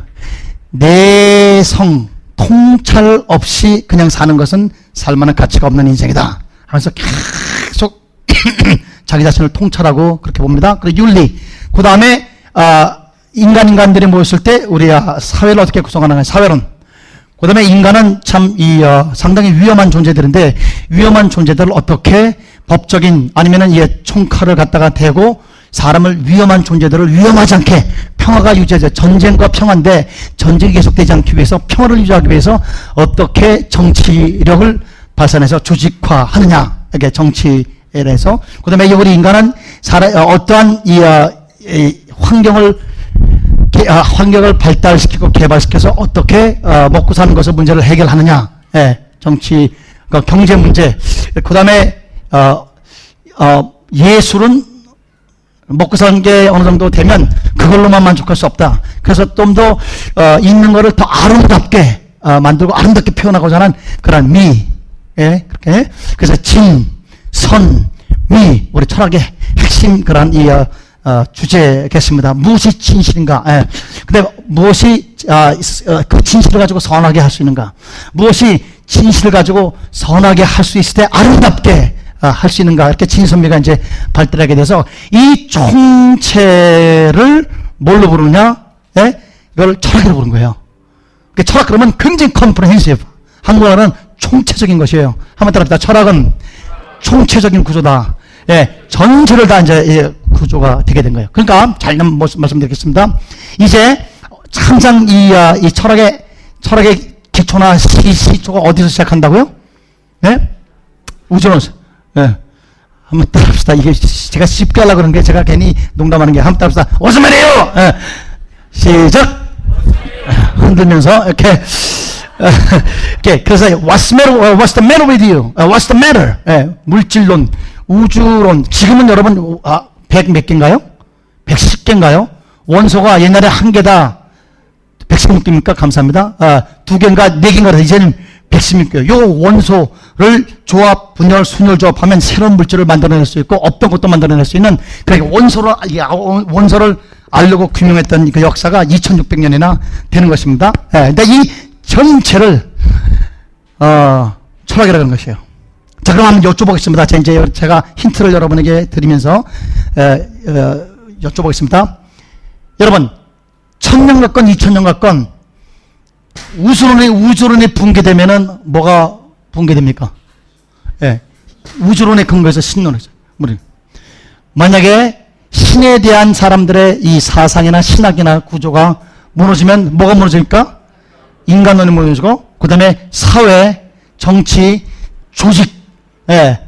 내성 통찰 없이 그냥 사는 것은 살만한 가치가 없는 인생이다. 하면서 계속 자기 자신을 통찰하고 그렇게 봅니다. 그리고 윤리. 그 다음에 아, 인간 인간들이 모였을 때 우리 아, 사회를 어떻게 구성하느냐 사회론. 그 다음에 인간은 참이 어, 상당히 위험한 존재들인데 위험한 존재들을 어떻게 법적인 아니면은 예, 총칼을 갖다가 대고 사람을 위험한 존재들을 위험하지 않게 평화가 유지되죠. 전쟁과 평화인데 전쟁이 계속되지 않기 위해서 평화를 유지하기 위해서 어떻게 정치력을 발산해서 조직화하느냐. 이게 정치에서 그다음에 우리 인간은 사람 어, 어떠한 이, 어, 이 환경을 개, 아, 환경을 발달시키고 개발시켜서 어떻게 어, 먹고 사는 것을 문제를 해결하느냐. 예, 정치 그 경제 문제. 그다음에 어, 어, 예술은 먹고 사는 게 어느 정도 되면 그걸로만 만족할 수 없다. 그래서 좀더 어, 있는 거를 더 아름답게 어, 만들고 아름답게 표현하고자 하는 그런 미, 예, 그렇게 그래서 진, 선, 미 우리 철학의 핵심 그런 이 어, 어, 주제겠습니다. 무엇이 진실인가? 예. 근데 무엇이 아, 어, 그 진실을 가지고 선하게 할 수 있는가? 무엇이 진실을 가지고 선하게 할 수 있을 때 아름답게 아, 할 수 있는가 이렇게 진선미가 이제 발달하게 돼서 이 총체를 뭘로 부르냐? 예? 이걸 철학이라고 부르는 거예요. 그 철학 그러면 굉장히 컴프레hensive. 한국어는 총체적인 것이에요. 한번 따라합니다. 철학은 총체적인 구조다. 예, 전체를 다 이제 예, 구조가 되게 된 거예요. 그러니까 잘 말씀드리겠습니다. 이제 항상 이, 아, 이 철학의 철학의 기초나 시, 시초가 어디서 시작한다고요? 예? 우주론에서. 예. 한번 따라합시다. 이게 제가 쉽게 하려고 그러는 게 제가 괜히 농담하는 게 한번 따라합시다. 어서 말해요! 예. 시작! 흔들면서 이렇게 이렇게 그래서 what's the matter, what's the matter with you? what's the matter? 예. 물질론, 우주론. 지금은 여러분 아, 100몇 개인가요? 110개인가요? 원소가 옛날에 한 개다 116개입니까? 감사합니다. 아, 두 개인가 네 개인가 이제는 116개. 요 원소 를 조합, 분열, 순열 조합하면 새로운 물질을 만들어낼 수 있고 없던 것도 만들어낼 수 있는 그러니까 원소를 원소를 알려고 규명했던 그 역사가 2600년이나 되는 것입니다. 예, 근데 이 전체를 어, 철학이라는 것이에요. 자, 그럼 한번 여쭤보겠습니다. 자, 이제 제가 힌트를 여러분에게 드리면서 에, 에, 여쭤보겠습니다. 여러분, 천년과 건, 이천년과 건 우주론이 우주론이 붕괴되면은 뭐가 붕괴됩니까? 예. 우주론의 근거에서 신론이죠. 만약에 신에 대한 사람들의 이 사상이나 신학이나 구조가 무너지면 뭐가 무너집니까? 인간론이 무너지고 그 다음에 사회, 정치, 조직, 예.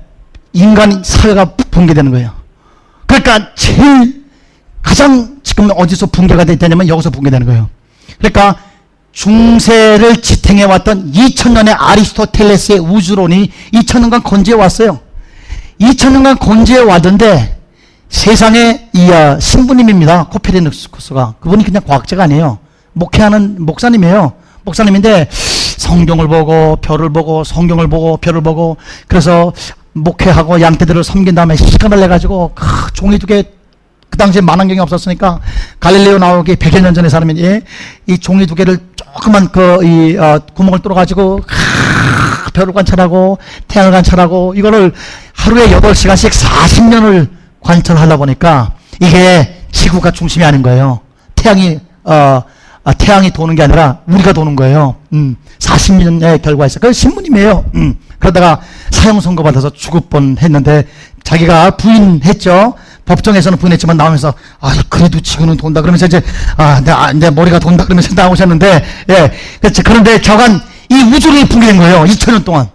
인간 사회가 붕괴되는 거예요. 그러니까 제일 가장 지금 어디서 붕괴가 되냐면 여기서 붕괴되는 거예요. 그러니까 중세를 지탱해왔던 2000년의 아리스토텔레스의 우주론이 2000년간 건재해 왔어요. 2000년간 건재해 왔는데 세상에 이 어, 신부님입니다. 코페르니쿠스가. 그분이 그냥 과학자가 아니에요. 목회하는 목사님이에요. 목사님인데 성경을 보고 별을 보고 성경을 보고 별을 보고 그래서 목회하고 양떼들을 섬긴 다음에 시간을 내 가지고 종이 두개 그 당시에 만원경이 없었으니까 갈릴레오 나오기 100여 년 전의 사람이 예? 이 종이 두 개를 조그만 그, 이, 어, 구멍을 뚫어가지고, 하, 별을 관찰하고, 태양을 관찰하고, 이거를 하루에 8시간씩 40년을 관찰하다 보니까, 이게 지구가 중심이 아닌 거예요. 태양이, 어, 아, 태양이 도는 게 아니라 우리가 도는 거예요. 음, 40년의 결과에서. 그 신부님이에요. 음, 그러다가 사형 선고 받아서 죽을 뻔 했는데 자기가 부인했죠. 법정에서는 부인했지만 나오면서 아 그래도 지구는 돈다. 그러면서 이제 아내 아, 내 머리가 돈다. 그러면서 나오셨는데 예. 그렇지. 그런데 저간 이 우주론이 붕괴된 거예요. 2000년 동안.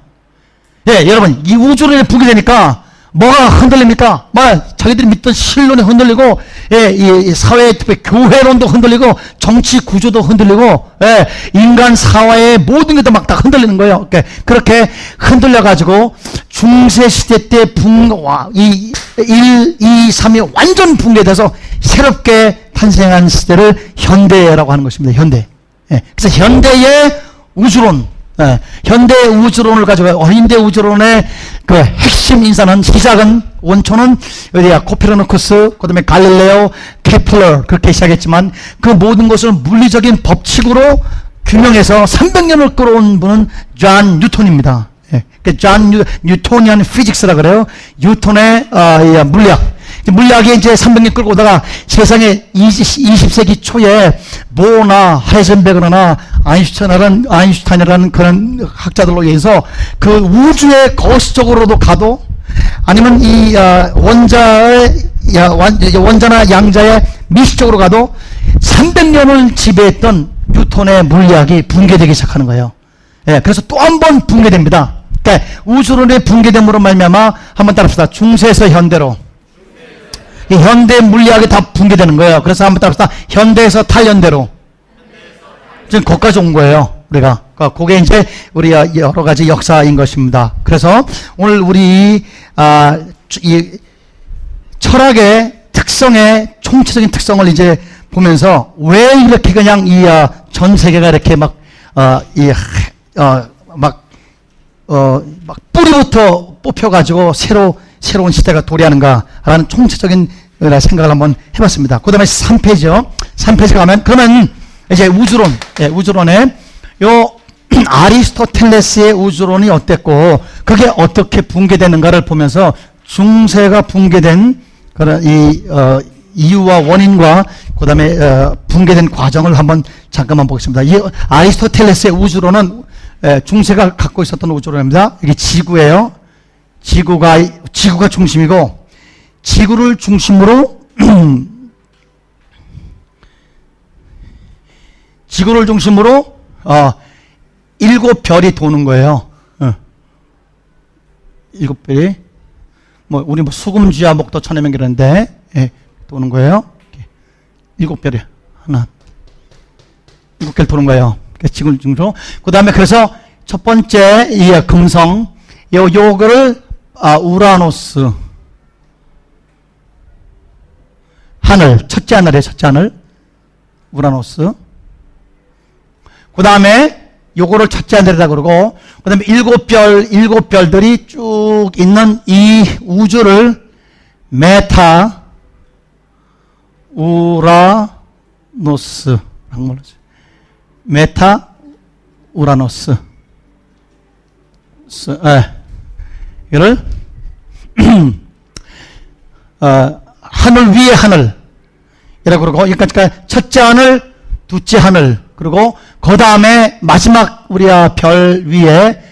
예 여러분. 이 우주론이 붕괴되니까 뭐가 흔들립니까? 뭐 자기들이 믿던 신론이 흔들리고 예, 이, 사회 특히 교회론도 흔들리고 정치 구조도 흔들리고 예, 인간 사회의 모든 게 다 막 다 흔들리는 거예요. 그렇게 흔들려 가지고 중세 시대 때 붕와 이 1, 2, 3이 완전 붕괴돼서 새롭게 탄생한 시대를 현대라고 하는 것입니다. 현대. 예, 그래서 현대의 우주론 예, 현대 우주론을 가지고 현대 우주론의 그 핵심 인사는 시작은 원초는 어디야 코페르니쿠스 그다음에 갈릴레오 케플러 그렇게 시작했지만 그 모든 것을 물리적인 법칙으로 규명해서 300년을 끌어온 분은 존 뉴턴입니다. 예. 존 New, Newtonian physics라 그래요. 뉴턴의 어, 물리학. 물리학이 이제 300년 끌고 오다가 세상에 20, 세기 초에 보어나 하이젠베르크나 아인슈타인이라는, 아인슈타인이라는 그런 학자들로 의해서 그 우주의 거시 적으로도 가도 아니면 이 어, 원자의 원자나 양자의 미시적으로 가도 300년을 지배했던 뉴턴의 물리학이 붕괴되기 시작하는 거예요. 예, 그래서 또 한 번 붕괴됩니다. 그러니까 우주론의 붕괴됨으로 말미암아 한번 따라합시다. 중세에서 현대로 현대 물리학이 다 붕괴되는 거예요. 그래서 한번 따라합시다. 현대에서 탈현대로 지금 거기까지 온 거예요. 우리가. 그러니까 그게 이제 우리 여러 가지 역사인 것입니다. 그래서 오늘 우리 아, 이 철학의 특성의 총체적인 특성을 이제 보면서 왜 이렇게 그냥 이전 아, 세계가 이렇게 막, 어, 이, 어, 막, 어, 막 뿌리부터 뽑혀가지고 새로, 새로운 시대가 도래하는가라는 총체적인 생각을 한번 해봤습니다. 그 다음에 3페이지요. 3페이지 가면, 그러면 이제 우주론, 예, 우주론에 요 아리스토텔레스의 우주론이 어땠고, 그게 어떻게 붕괴되는가를 보면서 중세가 붕괴된 그런 이, 어, 이유와 원인과 그 다음에 어, 붕괴된 과정을 한번 잠깐만 보겠습니다. 이 아리스토텔레스의 우주론은 에, 중세가 갖고 있었던 우주론입니다. 이게 지구예요. 지구가 지구가 중심이고 지구를 중심으로 지구를 중심으로 어, 일곱 별이 도는 거예요. 어. 일곱 별이 뭐 우리 뭐 수금주야 목도 천해명 이러는데 예, 도는 거예요. 일곱 별이 하나 일곱 개 도는 거예요. 지구 중으로 그 다음에 그래서 첫 번째 이 금성 요 요거를 아, 우라노스. 하늘 첫째 하늘에 첫째 하늘 우라노스. 그 다음에 요거를 첫째 하늘이라 그러고 그 다음에 일곱 별 일곱 별들이 쭉 있는 이 우주를 메타 우라노스. 메타 우라노스. 스, 에, 이를 어, 하늘 위에 하늘 이라고 그러고 그러니까 첫째 하늘 둘째 하늘 그리고 그 다음에 마지막 우리가 별 위에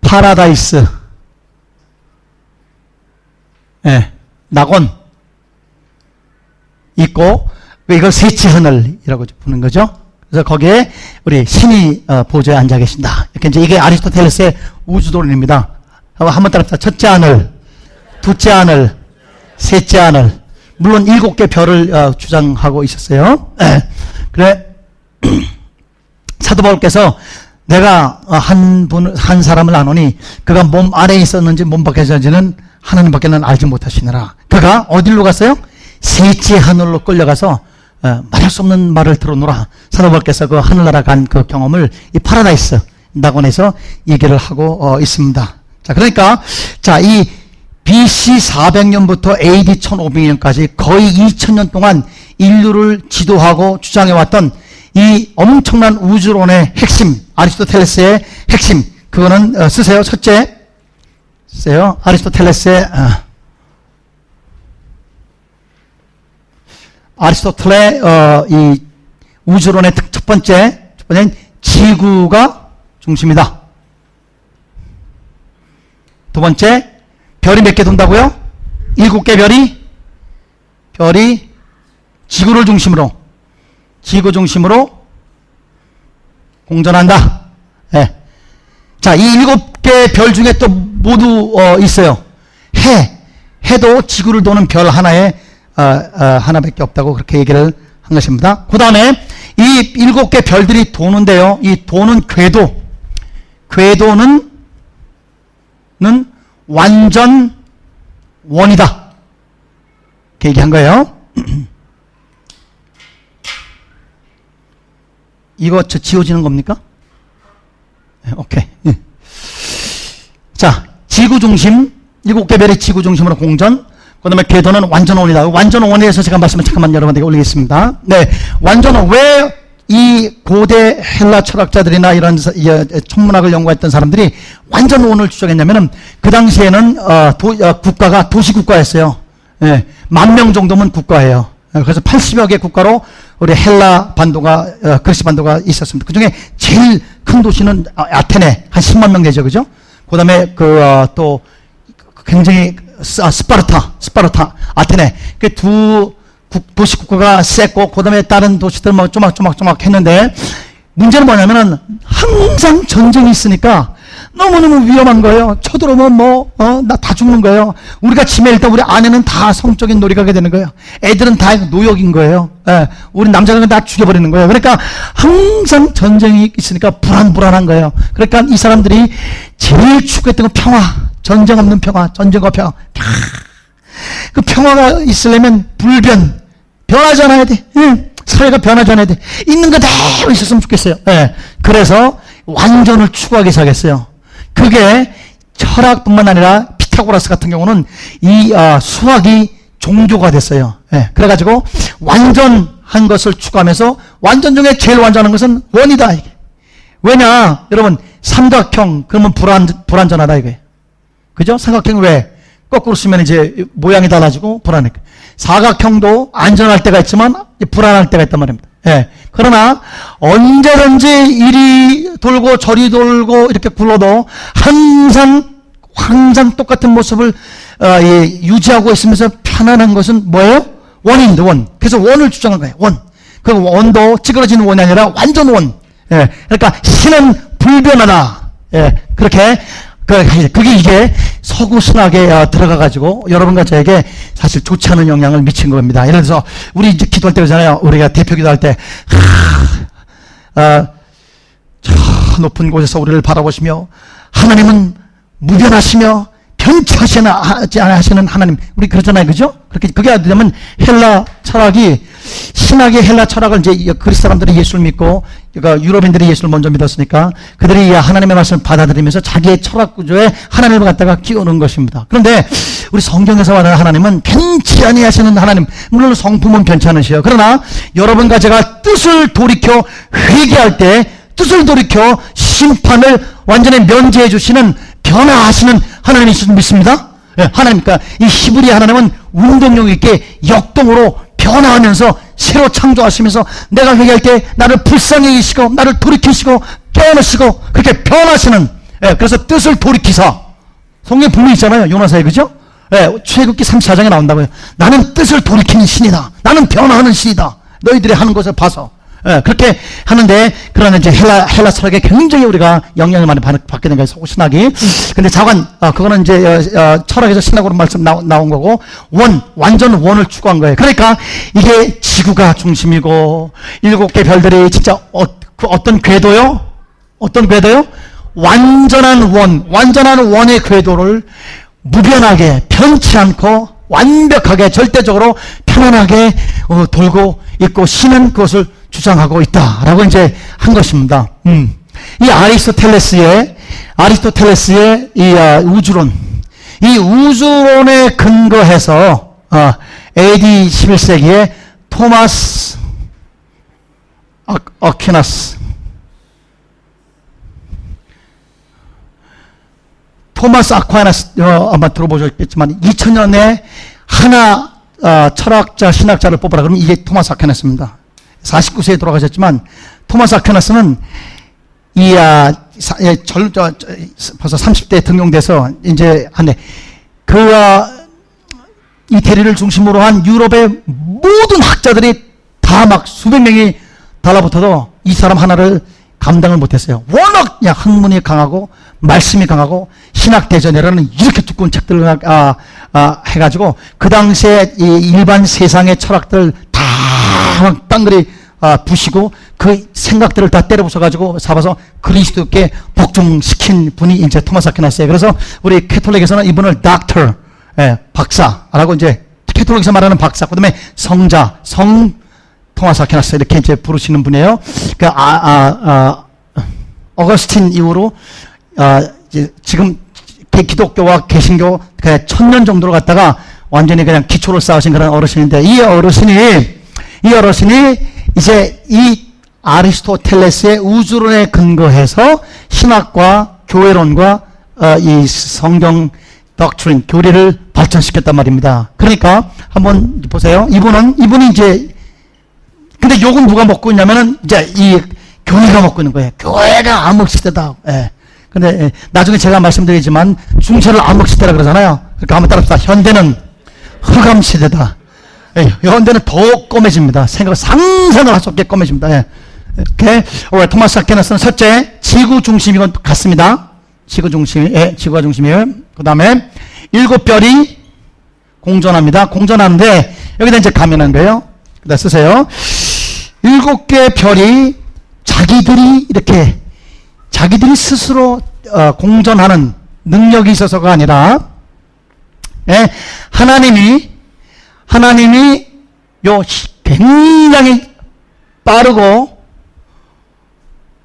파라다이스 예, 낙원 있고 이걸 셋째 하늘이라고 부르는 거죠. 그래서 거기에 우리 신이 어, 보좌에 앉아 계신다. 이렇게 이제 이게 아리스토텔레스의 우주론입니다. 한번 따라합시다. 첫째 하늘, 둘째 하늘, 셋째 하늘. 물론 일곱 개 별을 어, 주장하고 있었어요. 예. 그래 사도 바울께서 내가 어, 한 분, 한 사람을 아노니 그가 몸 안에 있었는지 몸 밖에 있었는지는 하나님 밖에는 알지 못하시느니라. 그가 어디로 갔어요? 셋째 하늘로 끌려가서 어, 말할 수 없는 말을 들었노라. 사도 바울께서 그 하늘나라 간 그 경험을 이 파라다이스 낙원에서 얘기를 하고 어, 있습니다. 자, 그러니까 자, 이 BC 400년부터 AD 1500년까지 거의 2000년 동안 인류를 지도하고 주장해왔던 이 엄청난 우주론의 핵심, 아리스토텔레스의 핵심, 그거는 어, 쓰세요. 첫째, 쓰세요. 아리스토텔레스의 어, 아리스토텔의 어, 이 우주론의 첫 번째, 첫 번째는 지구가 중심이다. 두 번째, 별이 몇 개 돈다고요? 일곱 개 별이 별이 지구를 중심으로 지구 중심으로 공전한다. 네. 자, 이 일곱 개 별 중에 또 모두 어, 있어요. 해 해도 지구를 도는 별 하나에 어, 어, 하나밖에 없다고 그렇게 얘기를 한 것입니다. 그 다음에 이 일곱 개 별들이 도는데요. 이 도는 궤도, 궤도는 는 완전 원이다. 이렇게 얘기한 거예요. 이거 저 지워지는 겁니까? 네, 오케이. 네. 자, 지구 중심 일곱 개 별의 지구 중심으로 공전. 그 다음에 궤도는 완전 원이다. 완전 원에 대해서 제가 말씀을 잠깐만 여러분에게 올리겠습니다. 네. 완전 원. 왜 이 고대 헬라 철학자들이나 이런 어, 천문학을 연구했던 사람들이 완전원을 주장했냐면은 그 당시에는 어, 도- 어, 국가가 도시 국가였어요. 예. 만명 정도면 국가예요. 어, 그래서 80여 개 국가로 우리 헬라 반도가, 어, 그리스 반도가 있었습니다. 그 중에 제일 큰 도시는 아, 아테네. 한 10만 명 되죠. 그죠? 그 다음에 그, 어, 또, 굉장히 스- 아, 스파르타, 스파르타, 아테네. 그 두 도시 국가가 셌고, 그 다음에 다른 도시들 뭐 쪼막쪼막쪼막 했는데, 문제는 뭐냐면은 항상 전쟁이 있으니까 너무너무 위험한 거예요. 쳐들어오면 뭐, 어, 나 다 죽는 거예요. 우리가 질 때 우리 아내는 다 성적인 노예가 되는 거예요. 애들은 다 노예인 거예요. 예, 우리 남자들은 다 죽여버리는 거예요. 그러니까 항상 전쟁이 있으니까 불안불안한 거예요. 그러니까 이 사람들이 제일 추구했던 건 평화. 전쟁 없는 평화. 전쟁과 평화. 그 평화가 있으려면 불변, 변하지 않아야 돼. 예, 사회가 변하지 않아야 돼. 있는 그대로 있었으면 좋겠어요. 예, 그래서 완전을 추구하기 시작했어요. 그게 철학뿐만 아니라 피타고라스 같은 경우는 이 아, 수학이 종교가 됐어요. 예, 그래가지고 완전한 것을 추구하면서 완전 중에 제일 완전한 것은 원이다. 이게. 왜냐, 여러분 삼각형 그러면 불안 불안전하다 이게. 그죠? 삼각형 왜? 거꾸로 쓰면 이제 모양이 달라지고 불안해. 사각형도 안전할 때가 있지만 불안할 때가 있단 말입니다. 예. 그러나 언제든지 이리 돌고 저리 돌고 이렇게 굴러도 항상 항상 똑같은 모습을 어, 예, 유지하고 있으면서 편안한 것은 뭐예요? 원인데 원. 그래서 원을 주장한 거예요. 원. 그 원도 찌그러지는 원이 아니라 완전 원. 예. 그러니까 신은 불변하다. 예. 그렇게 그- 그게 이게 서구 신학에 어, 들어가가지고 여러분과 저에게 사실 좋지 않은 영향을 미친 겁니다. 예를 들어서 우리 이제 기도할 때 그러잖아요. 우리가 대표 기도할 때, 하, 어, 저 높은 곳에서 우리를 바라보시며 하나님은 무변하시며 변치하시는 하지 않으시는 하나님 우리 그러잖아요 그죠 그렇게 그게 되면 헬라 철학이 신학의 헬라 철학을 이제 이 그리스 사람들이 예수를 믿고 그러니까 유럽인들이 예수를 먼저 믿었으니까 그들이 이 하나님의 말씀을 받아들이면서 자기의 철학 구조에 하나님을 갖다가 끼우는 것입니다 그런데 우리 성경에서 말하는 하나님은 변치 아니하시는 하나님 물론 성품은 변치 않으시요 그러나 여러분과 제가 뜻을 돌이켜 회개할 때 뜻을 돌이켜 심판을 완전히 면제해 주시는 변화하시는 하나님이신 믿습니다. 예, 하나님, 그러니까 이 히브리 하나님은 운동력 있게 역동으로 변화하면서 새로 창조하시면서 내가 회개할 때 나를 불쌍히 여기시고 나를 돌이키시고 깨어내시고 그렇게 변하시는 예, 그래서 뜻을 돌이키사 성경 분명히 있잖아요. 요나사에 그죠? 예, 최극기 34장에 나온다고요. 나는 뜻을 돌이키는 신이다. 나는 변화하는 신이다. 너희들이 하는 것을 봐서. 예, 그렇게 하는데, 그러나 이제 헬라, 헬라 철학에 굉장히 우리가 영향을 많이 받, 받게 된 거예요. 신학이. 근데 자관, 어, 그거는 이제, 어, 어, 철학에서 신학으로 말씀 나, 나온 거고, 원, 완전 원을 추구한 거예요. 그러니까 이게 지구가 중심이고, 일곱 개 별들이 진짜 어, 그 어떤 궤도요? 어떤 궤도요? 완전한 원, 완전한 원의 궤도를 무변하게 변치 않고 완벽하게 절대적으로 편안하게 어, 돌고 있고 신은 그것을 주장하고 있다라고 이제 한 것입니다. 음. 이 아리스토텔레스의 아리스토텔레스의 이 아, 우주론, 이 우주론에 근거해서 아, AD 11세기에 토마스 아, 아퀴나스 토마스 아퀴나스 어, 아마 들어보셨겠지만 2000년에 하나 어, 철학자 신학자를 뽑으라 그러면 이게 토마스 아퀴나스입니다. 49세에 돌아가셨지만 토마스 아퀴나스는 이 아, 사, 예, 절, 벌써 30대에 등용돼서 이제 한데 그 아, 이 대리를 중심으로 한 유럽의 모든 학자들이 다 막 수백 명이 달라붙어도 이 사람 하나를 감당을 못했어요. 워낙 그냥 학문이 강하고 말씀이 강하고 신학 대전이라는 이렇게 두꺼운 책들을 아, 아, 해가지고 그 당시에 이 일반 세상의 철학들 다 땅그리 아, 부시고 그 생각들을 다 때려 부숴가지고 잡아서 그리스도께 복종시킨 분이 이제 토마스 아퀴나스예요. 그래서 우리 캐톨릭에서는 이분을 닥터, 예, 박사라고 이제 캐톨릭에서 말하는 박사, 그 다음에 성자, 성 토마스 아퀴나스 이렇게 이제 부르시는 분이에요. 그 아, 아, 아, 어거스틴 이후로 아, 이제 지금 개- 기독교와 개신교 그 천년 정도로 갔다가 완전히 그냥 기초를 쌓으신 그런 어르신인데 이 어르신이 이 어르신이 이제 이 아리스토텔레스의 우주론에 근거해서 신학과 교회론과 어, 이 성경 덕트린 교리를 발전시켰단 말입니다. 그러니까 한번 보세요. 이분은 이분이 이제 근데 욕은 누가 먹고 있냐면은 이제 이 교회가 먹고 있는 거예요. 교회가 암흑시대다. 예. 근데 예, 나중에 제가 말씀드리지만 중세를 암흑시대라 그러잖아요. 그러니까 한번 따라합시다. 현대는 흑암시대다. 예, 현대는 더 검해집니다. 생각 상상을 할 수 없게 검해집니다. 예. 이렇게 어, 토마스 아퀴나스는 첫째 지구 중심이건 같습니다. 지구 중심, 예, 지구가 중심이에요. 그 다음에 일곱 별이 공전합니다. 공전하는데 여기다 이제 가면한 거예요. 그다 쓰세요. 일곱 개의 별이 자기들이 이렇게 자기들이 스스로 어, 공전하는 능력이 있어서가 아니라 예, 하나님이 하나님이 요 시- 굉장히 빠르고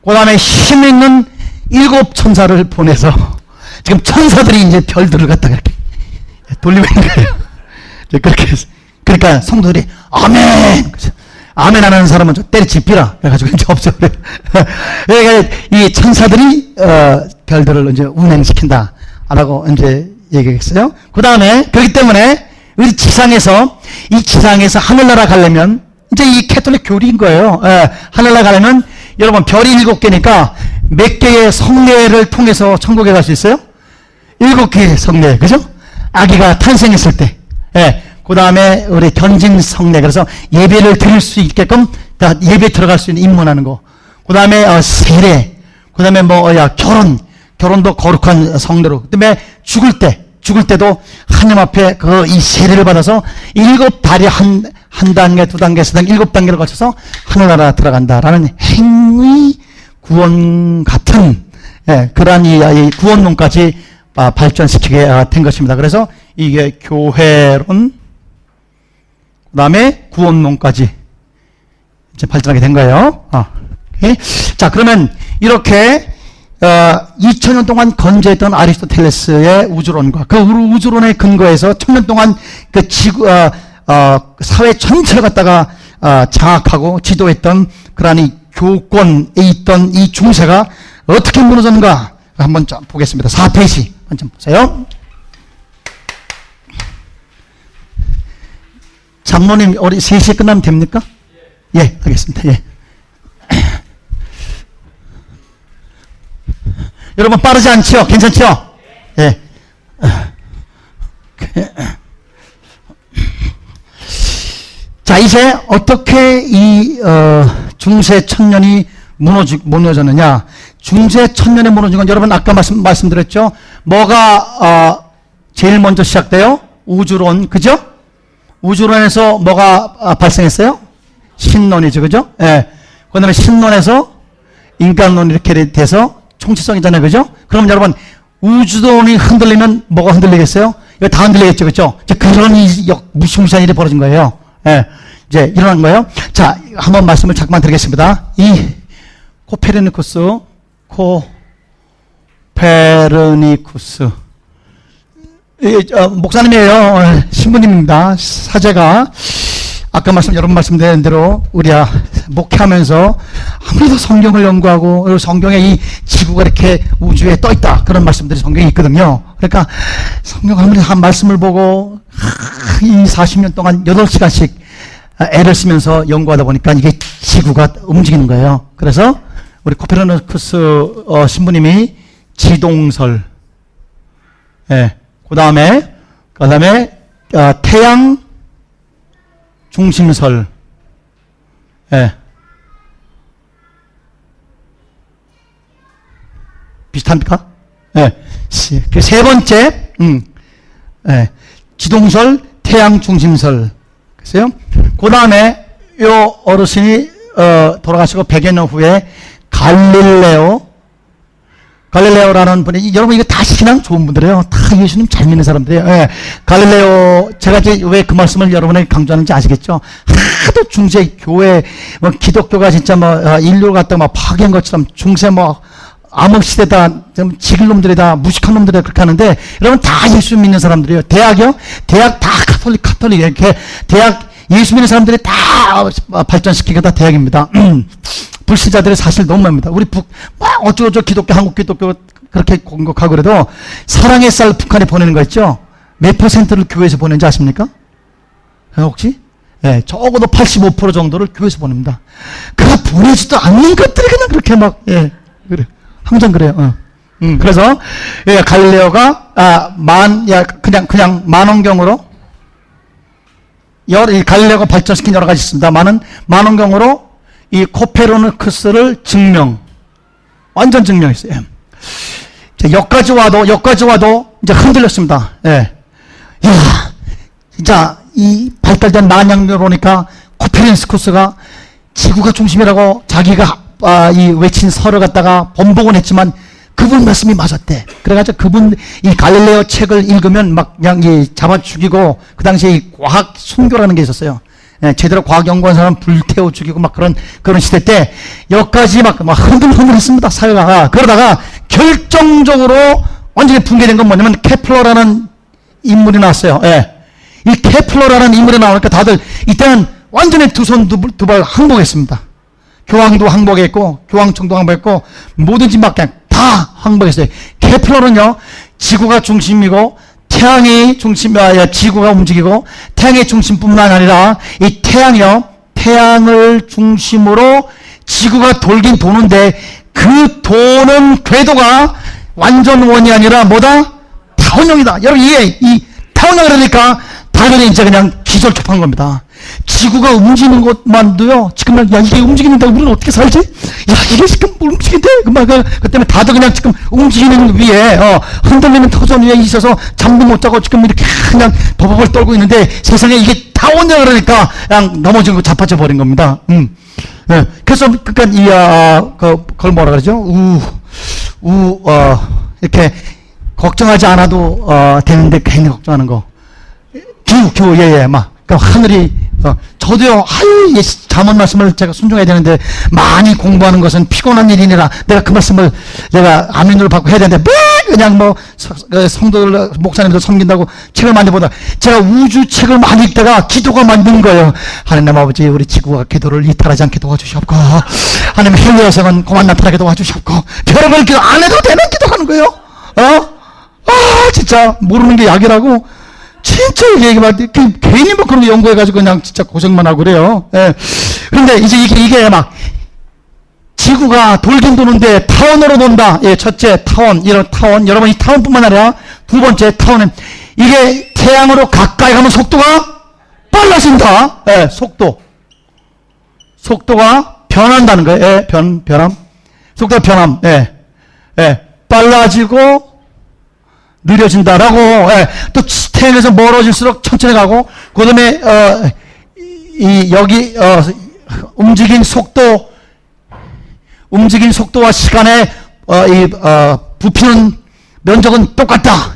그 다음에 힘 있는 일곱 천사를 보내서 지금 천사들이 이제 별들을 갖다가 이렇게 돌리고 있는 거예요. 그렇게 해서 그러니까 성도들이 아멘. 아멘 안 하는 사람은 좀 때려치피라. 그래가지고 이제 없애버려. 그러니까 이 천사들이 어, 별들을 이제 운행시킨다. 라고 이제 얘기했어요. 그 다음에 그렇기 때문에 우리 지상에서 이 지상에서 하늘나라 가려면 이제 이 캐톨릭 교리인 거예요. 예, 하늘나라 가려면 여러분 별이 일곱 개니까 몇 개의 성례를 통해서 천국에 갈 수 있어요? 일곱 개의 성례, 그죠? 아기가 탄생했을 때, 예, 그 다음에 우리 견진 성례, 그래서 예배를 드릴 수 있게끔 다 예배 들어갈 수 있는 입문하는 거. 그 다음에 어, 세례, 그 다음에 뭐, 어, 야, 결혼, 결혼도 거룩한 성례로. 그 다음에 죽을 때, 죽을 때도 하나님 앞에 그 이 세례를 받아서 일곱 달이 한, 한 단계, 두 단계, 세 단계, 일곱 단계를 거쳐서 하늘나라 들어간다라는 행위 구원 같은, 예, 그러한 이, 이 구원론까지 아, 발전시키게 아, 된 것입니다. 그래서 이게 교회론, 그 다음에 구원론까지 이제 발전하게 된 거예요. 아. 자, 그러면 이렇게 어, 2000년 동안 건재했던 아리스토텔레스의 우주론과 그 우- 우주론에 근거해서 1000년 동안 그 지구, 어, 어, 사회 전체를 갖다가 어, 장악하고 지도했던 그러한 이 교권에 있던 이 중세가 어떻게 무너졌는가 한번 좀 보겠습니다. 4페이지 한번 보세요. 장로님, 우리 3시에 끝나면 됩니까? 예, 알겠습니다. 예. 여러분 빠르지 않죠? 괜찮죠? 예. 자, 이제 어떻게 이 어, 중세 천년이 무너지, 무너졌느냐? 중세 천년에 무너진 건 여러분 아까 말씀, 말씀드렸죠? 뭐가 어, 제일 먼저 시작돼요? 우주론, 그죠? 우주론에서 뭐가 아, 발생했어요? 신론이죠, 그죠? 예. 그 다음에 신론에서 인간론 이렇게 돼서 총체성이잖아요, 그죠? 그럼 여러분, 우주론이 흔들리면 뭐가 흔들리겠어요? 이거 다 흔들리겠죠, 그죠? 이제 그런 이 역, 무시무시한 일이 벌어진 거예요. 예. 이제 일어난 거예요. 자, 한번 말씀을 잠깐만 드리겠습니다. 이 코페르니쿠스, 코페르니쿠스. 이, 어, 목사님이에요. 어, 신부님입니다. 사제가 아까 말씀 여러분 말씀드린 대로 우리가 목회하면서 아무래도 성경을 연구하고 그리고 성경에 이 지구가 이렇게 우주에 떠 있다 그런 말씀들이 성경에 있거든요. 그러니까 성경 아무리 한 말씀을 보고 하, 이 40년 동안 8시간씩 애를 쓰면서 연구하다 보니까 이게 지구가 움직이는 거예요. 그래서 우리 코페르니쿠스 어, 신부님이 지동설 예. 그 다음에, 그 다음에, 어, 태양 중심설. 예. 비슷합니까? 예. 그 세 번째, 음, 예. 지동설, 태양 중심설. 글쎄요. 그 다음에, 요 어르신이, 어, 돌아가시고 100여 년 후에 갈릴레오, 갈릴레오라는 분이 여러분 이거 다 신앙 좋은 분들이에요. 다 예수님 잘 믿는 사람들이에요. 예. 갈릴레오 제가 이제 왜 그 말씀을 여러분에게 강조하는지 아시겠죠? 하도 중세 교회 뭐 기독교가 진짜 뭐 어, 인류를 갖다 막 파괴한 것처럼 중세 뭐 암흑 시대다, 좀 지글 놈들이다, 무식한 놈들이다 그렇게 하는데 여러분 다 예수 믿는 사람들이에요. 대학이요? 대학 다 카톨릭, 카톨릭 이렇게 대학 예수 믿는 사람들이 다 발전시킨 게 다 대학입니다. 불신자들이 사실 너무 많습니다. 우리 북, 막 어쩌고저쩌고 기독교, 한국 기독교 그렇게 공격하고 그래도 사랑의 쌀 북한에 보내는 거 있죠? 몇 퍼센트를 교회에서 보내는지 아십니까? 혹시? 예, 적어도 85% 정도를 교회에서 보냅니다. 그 보내지도 않는 것들이 그냥 그렇게 막, 예, 그래. 항상 그래요. 어. 음, 그래서, 예, 갈릴레오가, 아, 만, 야, 그냥, 그냥 만원경으로, 여러, 이 갈릴레오가 발전시킨 여러 가지 있습니다. 많은, 만원경으로 이 코페르니쿠스를 증명, 완전 증명했어요. 예. 여기까지 와도, 여기까지 와도 이제 흔들렸습니다. 예. 야, 진짜 이 발달된 난양으로니까 코페르니쿠스가 지구가 중심이라고 자기가 아, 이 외친 설을 갖다가 번복은 했지만 그분 말씀이 맞았대. 그래가지고 그분 이 갈릴레오 책을 읽으면 막 그냥 이 잡아 죽이고 그 당시에 이 과학 순교라는 게 있었어요. 예, 제대로 과학 연구한 사람 불태워 죽이고 막 그런 그런 시대 때 여기까지 막, 막 흔들흔들했습니다 사회가 그러다가 결정적으로 완전히 붕괴된 건 뭐냐면 케플러라는 인물이 나왔어요. 예. 이 케플러라는 인물이 나오니까 다들 이때는 완전히 두 손 두 발 항복했습니다. 교황도 항복했고 교황청도 항복했고 뭐든지 막 그냥 다 항복했어요. 케플러는요 지구가 중심이고 태양이 중심, 아, 지구가 움직이고 태양의 중심뿐만 아니라 이 태양이요 태양을 중심으로 지구가 돌긴 도는데 그 도는 궤도가 완전 원이 아니라 뭐다? 타원형이다. 여러분 이게 이 타원형 그러니까 다들 이제 그냥 기절초한 겁니다. 지구가 움직이는 것만도요, 지금 야, 이게 움직이는데 우리는 어떻게 살지? 야, 이게 지금 움직인데? 그만, 그, 그 때문에 다들 그냥 지금 움직이는 위에, 어, 흔들리는 터전 위에 있어서 잠도 못 자고 지금 이렇게 그냥 버벅을 떨고 있는데 세상에 이게 타원이야 그러니까 그냥 넘어진 거 자빠져 버린 겁니다. 음. 예. 그래서, 그니까, 이, 아, 그, 그걸 뭐라 그러죠? 우, 우, 어, 이렇게, 걱정하지 않아도, 어, 되는데 괜히 걱정하는 거. 교, 교, 예, 예, 막. 그 하늘이, 어, 저도요, 아유, 예, 자문 말씀을 제가 순종해야 되는데, 많이 공부하는 것은 피곤한 일이니라, 내가 그 말씀을 내가 아멘으로 받고 해야 되는데, 뭐, 그냥 뭐, 그 성도들, 목사님들 섬긴다고 책을 많이 보다, 제가 우주 책을 많이 읽다가 기도가 만든 거예요. 하나님 아버지, 우리 지구가 기도를 이탈하지 않게 도와주시옵고, 하나님 해외 여성은 그만 나타나게 도와주시옵고, 별의별 기도 안 해도 되는 기도 하는 거예요. 어? 아, 진짜, 모르는 게 약이라고, 진짜 얘기할 때 괜히 뭐 그런 거 연구해가지고 그냥 진짜 고생만 하고 그래요. 예. 그런데 이제 이게, 이게 막 지구가 돌긴 도는데 타원으로 돈다. 예, 첫째 타원, 이런 타원. 여러분 이 타원뿐만 아니라 두 번째 타원은 이게 태양으로 가까이 가면 속도가 빨라진다. 예, 속도. 속도가 변한다는 거예요. 예, 변, 변함. 속도가 변함. 예, 예, 빨라지고 느려진다라고 예, 또 태양에서 멀어질수록 천천히 가고 그 다음에 어, 이 여기 어, 움직인 속도 움직인 속도와 시간의 어, 이 어, 부피는 면적은 똑같다.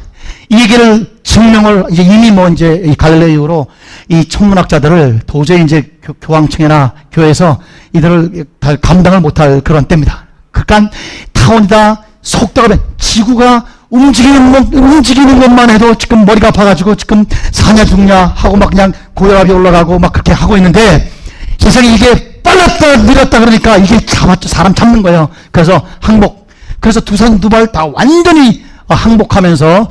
이 얘기를 증명을 이제 이미 뭐 이제 이 갈릴레이로 이 천문학자들을 도저히 이제 교, 황청이나 교회에서 이들을 감당을 못할 그런 때입니다. 그러니까 타원이다 속도가 지구가 움직이는, 것, 움직이는 것만 해도 지금 머리가 아파가지고 지금 사냐 죽냐 하고 막 그냥 고혈압이 올라가고 막 그렇게 하고 있는데 세상에 이게 빨랐다 느렸다 그러니까 이게 잡았죠. 사람 잡는 거예요. 그래서 항복. 그래서 두산 두발 다 완전히 항복하면서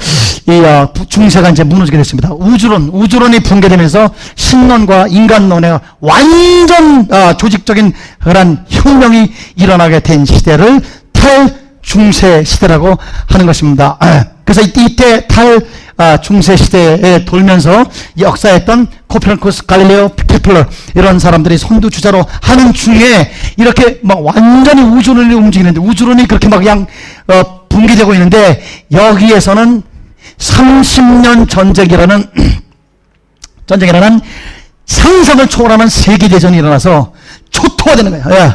이 어, 중세가 이제 무너지게 됐습니다. 우주론, 우주론이 붕괴되면서 신론과 인간론의 완전 어, 조직적인 그런 혁명이 일어나게 된 시대를 탈 중세 시대라고 하는 것입니다. 아, 그래서 이때 탈 아, 중세 시대에 돌면서 역사했던 코페르니쿠스, 갈릴레오, 케플러 이런 사람들이 선두 주자로 하는 중에 이렇게 막 완전히 우주론이 움직이는데 우주론이 그렇게 막 그냥 어, 붕괴되고 있는데 여기에서는 30년 전쟁이라는 전쟁이라는 상상을 초월하는 세계 대전이 일어나서 초토화되는 거예요.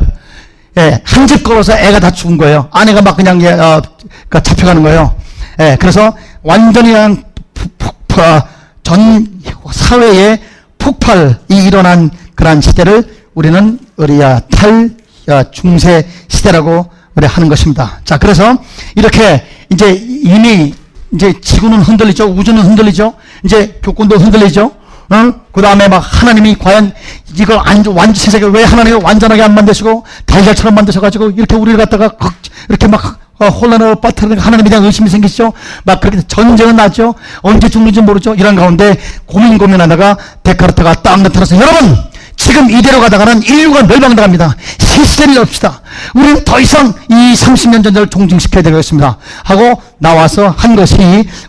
예. 예, 한 집 걸어서 애가 다 죽은 거예요. 아내가 막 그냥, 예, 어, 그 잡혀가는 거예요. 예, 그래서 완전히 그냥 어, 전 사회에 폭발이 일어난 그러한 시대를 우리는 우리 탈 어, 중세 시대라고 우리 하는 것입니다. 자, 그래서 이렇게 이제 이미 이제 지구는 흔들리죠. 우주는 흔들리죠. 이제 교권도 흔들리죠. 어? 그 다음에 막 하나님이 과연 이걸 안, 완, 세상에 왜 하나님을 완전하게 안 만드시고 달걀처럼 만드셔가지고 이렇게 우리를 갖다가 걱, 이렇게 막 어, 혼란을 빠뜨리는 하나님에 대한 의심이 생기시죠? 막 그렇게 전쟁은 나죠? 언제 죽는지 모르죠? 이런 가운데 고민 고민하다가 데카르트가 딱 나타나서 여러분! 지금 이대로 가다가는 인류가 멸망당합니다. 시스템이 없시다. 우리는 더 이상 이 30년 전쟁을 종징시켜야 되겠습니다. 하고 나와서 한 것이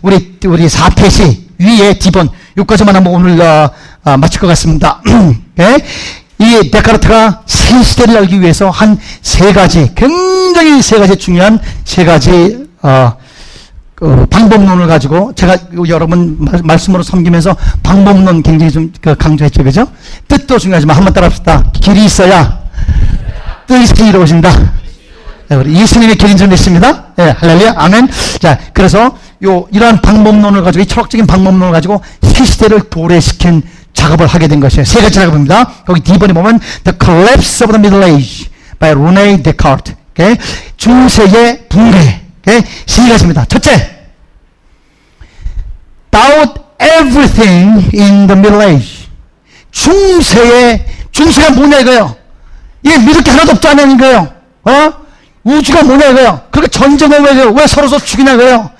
우리, 우리 사태시 위에 디본 여기까지만 한번 오늘 어, 어, 마칠 것 같습니다. 네? 이 데카르트가 새 시대를 알기 위해서 한 세 가지 굉장히 세 가지 중요한 세 가지 어, 그 방법론을 가지고 제가 여러분 말씀으로 섬기면서 방법론 굉장히 좀그 강조했죠, 그죠? 뜻도 중요하지만 한번 따라합시다. 길이 있어야 뜻이 이루어진다. 네, 우리 예수님의 길인 줄 믿습니다. 예, 할렐루야, 아멘. 자, 그래서 요 이러한 방법론을 가지고 이 철학적인 방법론을 가지고 시시대를 도래시킨 작업을 하게 된 것이에요. 세 가지 작업입니다. 거기 D번에 보면 The Collapse of the Middle Age by Rene Descartes. Okay? 중세의 붕괴. Okay? 세 가지입니다. 첫째, Doubt everything in the Middle Age. 중세의 중세가 뭐냐 이거요. 이게 믿을 게 하나도 않냐 이거요. 어? 우주가 뭐냐 이거요. 그렇게 전쟁을 왜, 왜 서로 서 죽이냐 이거요.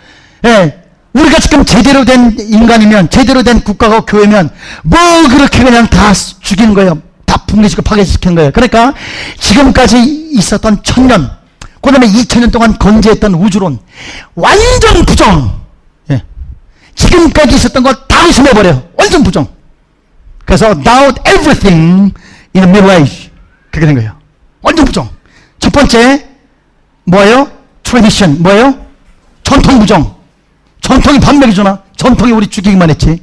예. 우리가 지금 제대로 된 인간이면, 제대로 된 국가가 교회면, 뭐 그렇게 그냥 다 죽이는 거예요. 다 붕괴시키고 파괴시키는 거예요. 그러니까 지금까지 있었던 천년, 그 다음에 2000년 동안 건재했던 우주론, 완전 부정. 예. 지금까지 있었던 거 다 의심해버려요. 완전 부정. 그래서 doubt everything in the middle age. 그렇게 된 거예요. 완전 부정. 첫 번째, 뭐예요? tradition. 뭐예요? 전통 부정. 전통이 반맥이 주나? 전통이 우리 죽이기만 했지.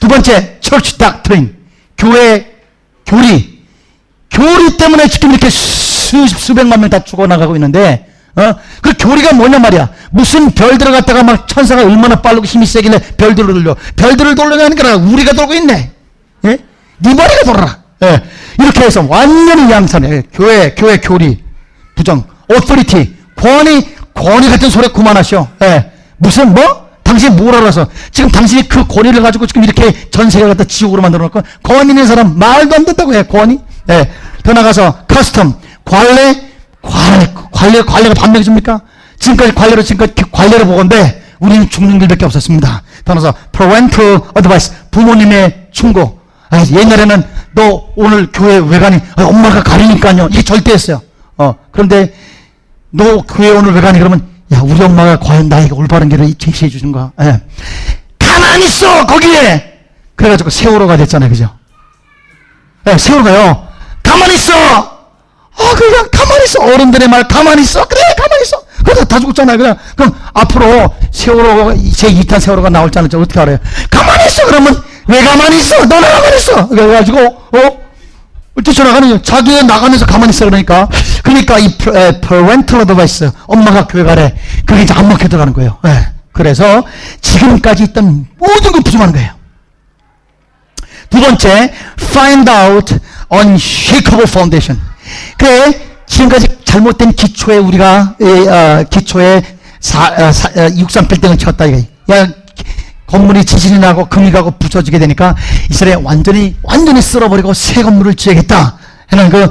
두 번째, church doctrine. 교회 교리. 교리 때문에 지금 이렇게 수십, 수백만 명 다 죽어나가고 있는데, 어? 그 교리가 뭐냐 말이야. 무슨 별들을 갖다가 막 천사가 얼마나 빠르고 힘이 세길래 별들을 돌려. 별들을 돌려가는 게 아니라 우리가 돌고 있네. 예? 네 머리가 돌아라. 예. 이렇게 해서 완전히 양산해. 교회, 교회 교리. 부정. authority. 권위, 권위 같은 소리 그만하셔. 예. 무슨 뭐? 당신이 뭘 알아서? 지금 당신이 그 권위를 가지고 지금 이렇게 전 세계를 갖다 지옥으로 만들어 놓고 권위 있는 사람 말도 안 된다고 해 권위? 예. 더 나가서 custom 관례 관례 관례 관례가 밥 먹여 줍니까? 지금까지 관례로 지금까지 관례를 보건데 우리는 죽는 길밖에 없었습니다. 더 나가서 parental advice 부모님의 충고. 아, 옛날에는 너 오늘 교회 왜 가니 아, 엄마가 가리니까요. 이게 절대 했어요. 어 그런데 너 교회 오늘 왜 가니 그러면 야, 우리 엄마가 과연 나에게 올바른 길을 제시해 주는 거야. 예. 가만히 있어, 거기에! 그래가지고 세월호가 됐잖아요, 그죠? 예, 세월호가요. 가만히 있어! 아, 그냥 가만히 있어. 어른들의 말 가만히 있어. 그래, 가만히 있어. 그래서 다 죽었잖아요. 그냥, 그럼 앞으로 세월호, 제2탄 세월호가 나올지 않을지 어떻게 알아요? 가만히 있어! 그러면 왜 가만히 있어? 너는 가만히 있어! 그래가지고, 어? 뛰쳐나가는 자기가 나가면서 가만히 있어 그러니까. 그러니까 이 parental advice 엄마가 교회 가래. 그게 이제 안 먹혀 들어가는 거예요. 네. 그래서 지금까지 있던 모든 걸 부정하는 거예요. 두 번째 find out unshakable foundation. 그래 지금까지 잘못된 기초에 우리가 어, 기초에 사, 어, 사, 어, 육상 빌딩을 쳤다 이거 야 건물이 지진이 나고 금이 가고 부서지게 되니까 이스라엘 완전히 완전히 쓸어버리고 새 건물을 지어야겠다 하는 그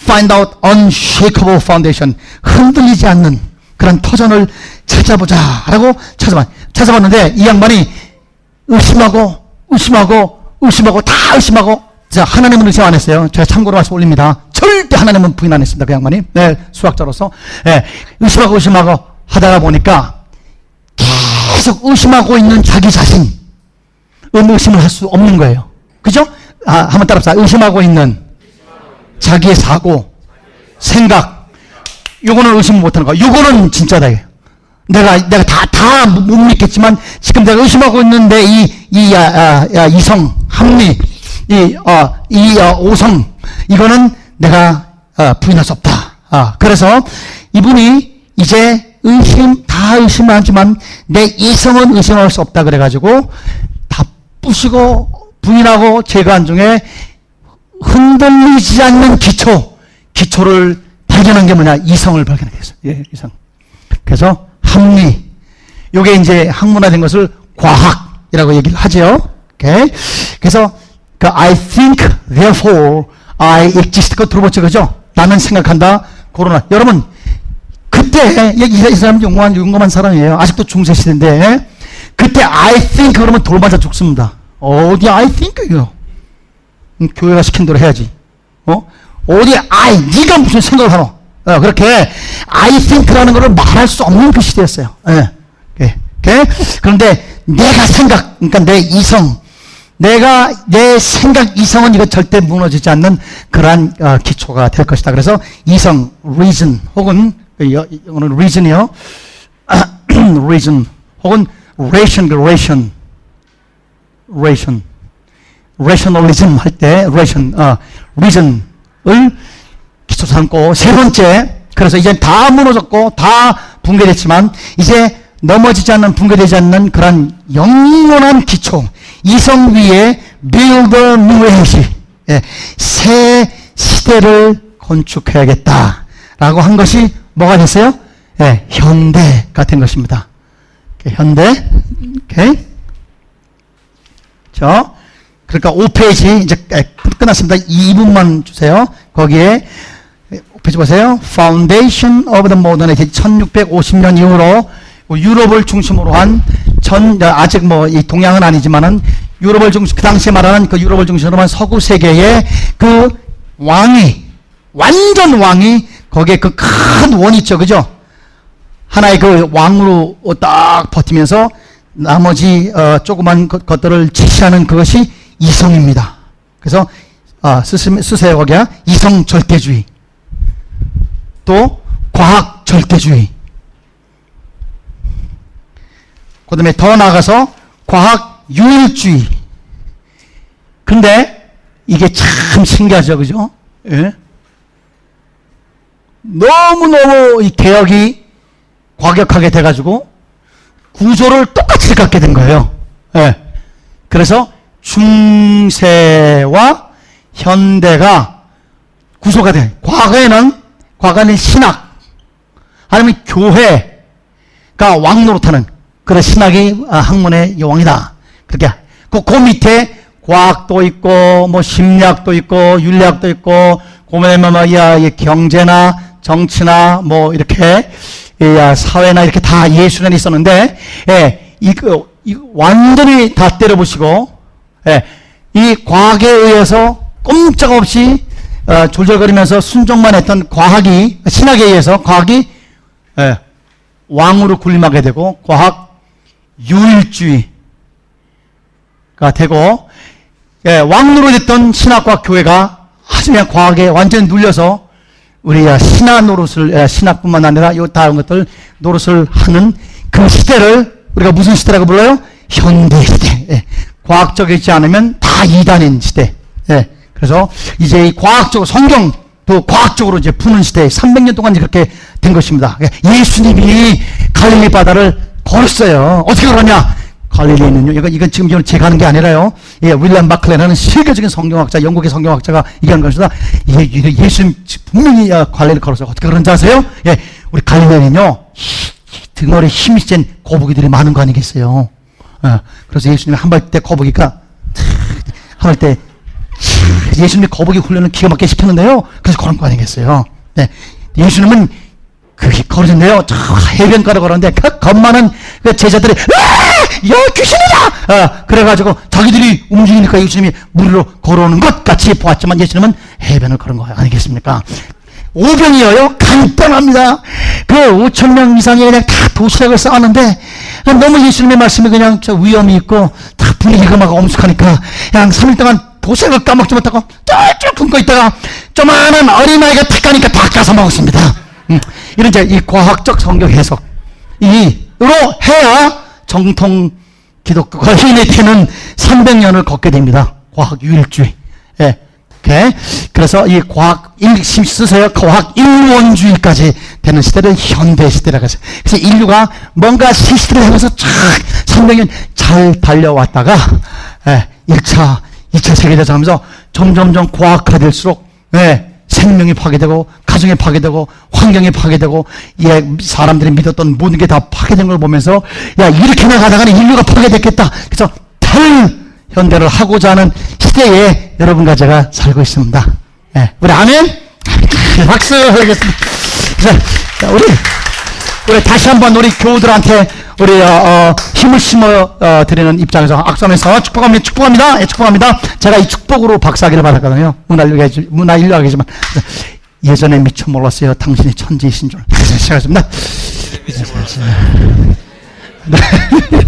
find out unshakable foundation 흔들리지 않는 그런 터전을 찾아보자라고 찾아봤 찾아봤는데 이 양반이 의심하고 의심하고 의심하고 다 의심하고 자 하나님은 의심 안 했어요. 제가 참고로 말씀 올립니다. 절대 하나님은 부인 안 했습니다. 그 양반이 네 수학자로서 네, 의심하고 의심하고 하다가 보니까 계속 의심하고 있는 자기 자신, 의심을 할 수 없는 거예요. 그죠? 아, 한번 따라합시다. 의심하고 있는 자기의 사고, 생각, 요거는 의심 못 하는 거. 요거는 진짜다. 내가, 내가 다, 다 못 믿겠지만, 지금 내가 의심하고 있는데, 이, 이, 야, 야, 야, 이성, 합리, 이, 어, 이, 어, 오성, 이거는 내가, 어, 부인할 수 없다. 아, 그래서 이분이 이제 의심, 다 의심하지만 내 이성은 의심할 수 없다 그래가지고 다 부시고 부인하고 제거한 중에 흔들리지 않는 기초, 기초를 발견한 게 뭐냐? 이성을 발견했어요. 예, 이성. 그래서 합리. 요게 이제 학문화된 것을 과학이라고 얘기를 하죠. 오케이. 그래서 그 I think therefore I exist 그 들어봤죠, 그죠? 나는 생각한다. 코로나. 여러분 그때 이, 이 사람 용감한 용감한 사람이에요. 아직도 중세 시대인데 그때 I think 그러면 돌 맞아 죽습니다. 어디 I think요? 음, 교회가 시킨 대로 해야지. 어? 어디 I 네가 무슨 생각을 하노? 어, 그렇게 I think라는 것을 말할 수 없는 그 시대였어요. 예. 예. 예. 그런데 내가 생각, 그러니까 내 이성, 내가 내 생각 이성은 이거 절대 무너지지 않는 그러한 어, 기초가 될 것이다. 그래서 이성, reason 혹은 그 영어는 reason이요, reason 혹은 ration, 그 ration, ration, rationalism 할 때 ration, 어, reason을 기초 삼고 세 번째 그래서 이제 다 무너졌고 다 붕괴됐지만 이제 넘어지지 않는 붕괴되지 않는 그런 영원한 기초 이성 위에 build a new age 예, 새 시대를 건축해야겠다라고 한 것이 뭐가 됐어요? 예, 현대 같은 것입니다. 현대 오케이 저 그러니까 5페이지 이제 끝났습니다. 2분만 주세요. 거기에 5페이지 보세요. Foundation of the Modern Age 1650년 이후로 유럽을 중심으로 한 전 아직 뭐 이 동양은 아니지만은 유럽을 중심 그 당시에 말하는 그 유럽을 중심으로 한 서구 세계의 그 왕이 완전 왕이 거기에 그 큰 원 있죠, 그죠? 하나의 그 왕으로 딱 버티면서 나머지 어, 조그만 것, 것들을 지시하는 그것이 이성입니다. 그래서 어, 쓰세요 거기야 이성 절대주의 또 과학 절대주의 그 다음에 더 나아가서 과학 유일주의. 근데 이게 참 신기하죠, 그죠? 예? 너무너무 이 개혁이 과격하게 돼가지고 구조를 똑같이 갖게 된 거예요. 예. 그래서 중세와 현대가 구조가 돼. 과거에는, 과거에는 신학, 아니면 교회가 왕 노릇하는 그래 신학이 아, 학문의 여왕이다. 그렇게 그, 그 밑에 과학도 있고 뭐 심리학도 있고 윤리학도 있고 고메마마야 경제나 정치나 뭐 이렇게 야, 사회나 이렇게 다 예술에 있었는데 예, 이거, 이 완전히 다 때려부시고 예, 이 과학에 의해서 꼼짝없이 어, 졸졸거리면서 순종만 했던 과학이 신학에 의해서 과학이 예, 왕으로 군림하게 되고 과학 유일주의가 되고 예, 왕노로 됐던 신학과 교회가 아주 그냥 과학에 완전히 눌려서 우리 신학 노릇을 예, 신학뿐만 아니라 이 다른 것들 노릇을 하는 그 시대를 우리가 무슨 시대라고 불러요? 현대 시대. 예, 과학적이지 않으면 다 이단인 시대. 예, 그래서 이제 이 과학적 성경 또 과학적으로 이제 푸는 시대 300년 동안 그렇게 된 것입니다. 예, 예수님이 갈릴리 바다를 걸었어요. 어떻게 걸었냐? 갈릴리에 있는 이건, 이건 지금 제가 하는 게 아니라요. 예, 윌리엄 마클레라는 세계적인 성경학자, 영국의 성경학자가 얘기한 것이다. 예, 예수님 분명히 갈릴리 걸었어요. 어떻게 그런지 아세요? 예, 우리 갈릴리는요, 등어리 힘이 센 거북이들이 많은 거 아니겠어요? 예, 그래서 예수님이 한발 때 거북이가 한발 때 예수님이 거북이 훈련을 기가 막히게 시켰는데요. 그래서 그런 거 아니겠어요? 네, 예수님은 그게 걸었는데요. 저 해변가로 걸었는데 그 겁많은 그 제자들이 여 귀신이다. 어, 그래가지고 자기들이 움직이니까 예수님이 물로 걸어오는 것 같이 보았지만 예수님은 해변을 걸은 거 아니겠습니까? 오병이어요. 간단합니다. 그 5천 명 이상이 그냥 다 도시락을 쌓았는데 너무 예수님의 말씀이 그냥 저 위험이 있고 다 분위기가 막 엄숙하니까 그냥 3일 동안 도시락을 까먹지 못하고 쫄쫄 굶고 있다가 조만한 어린아이가 탁 가니까 다 까서 먹었습니다. 음, 이런 이제 이 과학적 성경 해석 이로 해야 정통 기독교가 되는 300년을 걷게 됩니다. 과학 유일주의. 예. 오케이. 그래서 이 과학 일심 쓰세요. 과학 일원주의까지 되는 시대를 현대 시대라고 해서 그래서 인류가 뭔가 시스템을 하면서 쫙 300년 잘 달려왔다가 예, 1차, 2차 세계대전 하면서 점점점 과학화될수록 예, 생명이 파괴되고 가정이 파괴되고 환경이 파괴되고 예, 사람들이 믿었던 모든 게 다 파괴된 걸 보면서 야 이렇게 나가다가는 인류가 파괴됐겠다. 그래서 탈현대를 하고자 하는 시대에 여러분과 제가 살고 있습니다. 예, 우리 아멘. 박수 하겠습니다. 자, 우리 우리 다시 한번 우리 교우들한테 우리 어, 어, 힘을 심어 어, 드리는 입장에서 악수하면서 축복합니다. 축복합니다. 예, 축복합니다. 제가 이 축복으로 박사학위를 받았거든요. 문화인류학이지- 문화인류학이지만 예전에 미처 몰랐어요. 당신이 천지이신 줄. 시작하겠습니다. 네.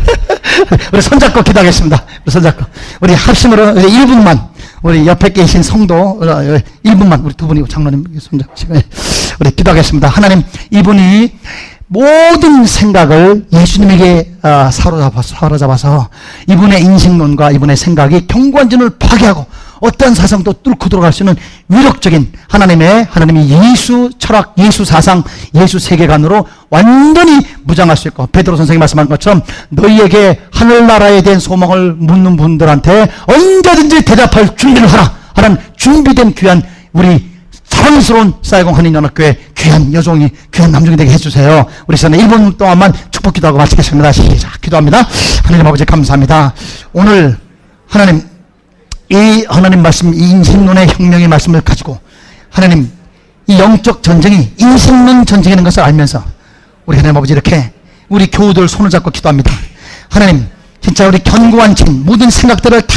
우리 손잡고 기도하겠습니다. 우리 손잡고. 우리 합심으로 우리 1분만 우리 옆에 계신 성도 어, 1분만 우리 두 분이 장로님 손잡고 우리 기도하겠습니다. 하나님 이분이 모든 생각을 예수님에게 어, 사로잡아서, 사로잡아서 이분의 인식론과 이분의 생각이 경관진을 파괴하고 어떤 사상도 뚫고 들어갈 수 있는 위력적인 하나님의 하나님의 예수 철학, 예수 사상, 예수 세계관으로 완전히 무장할 수 있고 베드로 선생님 말씀한 것처럼 너희에게 하늘나라에 대한 소망을 묻는 분들한테 언제든지 대답할 준비를 하라 하는 준비된 귀한 우리 사랑스러운 사이공 한인연합교회 귀한 여종이 귀한 남종이 되게 해주세요. 우리 시간에 1분 동안만 축복 기도하고 마치겠습니다. 시작 기도합니다. 하나님 아버지 감사합니다. 오늘 하나님 이 하나님 말씀 이 인생론의 혁명의 말씀을 가지고 하나님 이 영적 전쟁이 인생론 전쟁이라는 것을 알면서 우리 하나님 아버지 이렇게 우리 교우들 손을 잡고 기도합니다. 하나님 진짜 우리 견고한 진 모든 생각들을 다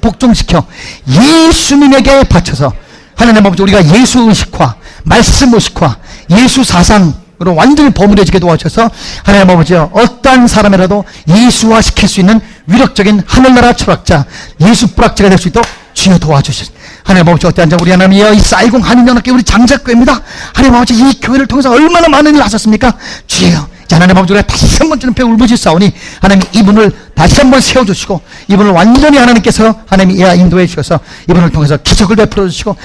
복종시켜 예수님에게 바쳐서 하나님 아버지 우리가 예수 의식화 말씀 의식화 예수 사상으로 완전히 버무려지게 도와주셔서 하나님 아버지 어떠한 사람이라도 예수화 시킬 수 있는 위력적인 하늘나라 철학자 예수 뿌락자가 될 수 있도록 주여 도와주시옵소서 하나님 아버지 어떠한 자 우리 하나님이여 이 사이공 한인연합교회 우리 장작교회입니다. 하나님 아버지 이 교회를 통해서 얼마나 많은 일을 하셨습니까? 주여 자, 하나님 아버지 우리가 다시 한 번 주는 배 울부짖사오니 하나님 이분을 다시 한 번 세워주시고 이분을 완전히 하나님께서 하나님이 인도해 주셔서 이분을 통해서 기적을 베풀어 주시고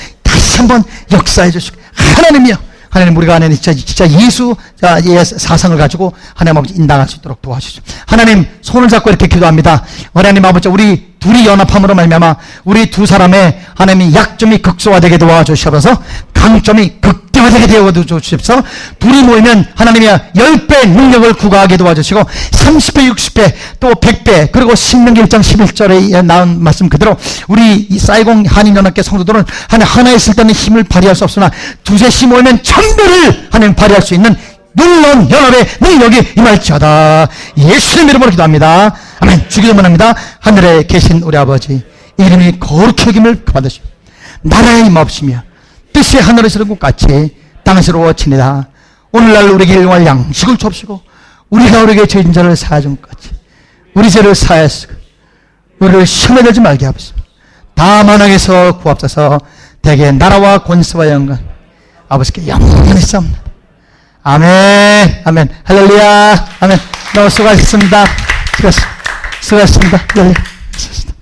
다시 한번 역사해 주시고 하나님이여 하나님 우리가 하나님 진짜, 진짜 예수 자, 예, 사상을 가지고 하나님 아버지 인당할 수 있도록 도와주시오. 하나님 손을 잡고 이렇게 기도합니다. 하나님 아버지 우리 둘이 연합함으로 말미암아 우리 두 사람의 하나님이 약점이 극소화되게 도와주시옵소서 강점이 극대화되게 되어 주십시오. 둘이 모이면 하나님이 10배 능력을 구가하게 도와주시고 30배 60배 또 100배 그리고 신명기 1장 11절에 나온 말씀 그대로 우리 이 사이공 한인연합계 성도들은 하나, 하나 있을 때는 힘을 발휘할 수 없으나 두셋이 모이면 천배를 하나님 발휘할 수 있는 놀라운 연합의 능력이 임할지어다. 예수님 이름으로 기도합니다. 아멘. 주기도만 합니다. 하늘에 계신 우리 아버지 이름이 거룩히 여김을 받으시오. 나라의 임없으며 뜻이 하늘에서 것 같이 땅에서 치니다. 오늘날 우리에게 일용할 양식을 줍시고 우리가 우리에게 죄진 자를 사하준 것 같이 우리 죄를 사하시고 우리를 들지 말게 하옵소서. 다만왕에서 구합소서 대개 나라와 권세와 영광 아버지께 영원히 싸웁니다. 아멘 아멘. 할렐루야 아멘. 너무 수고하셨습니다. 수고하셨습니다. 할렐루야. 수고하셨습니다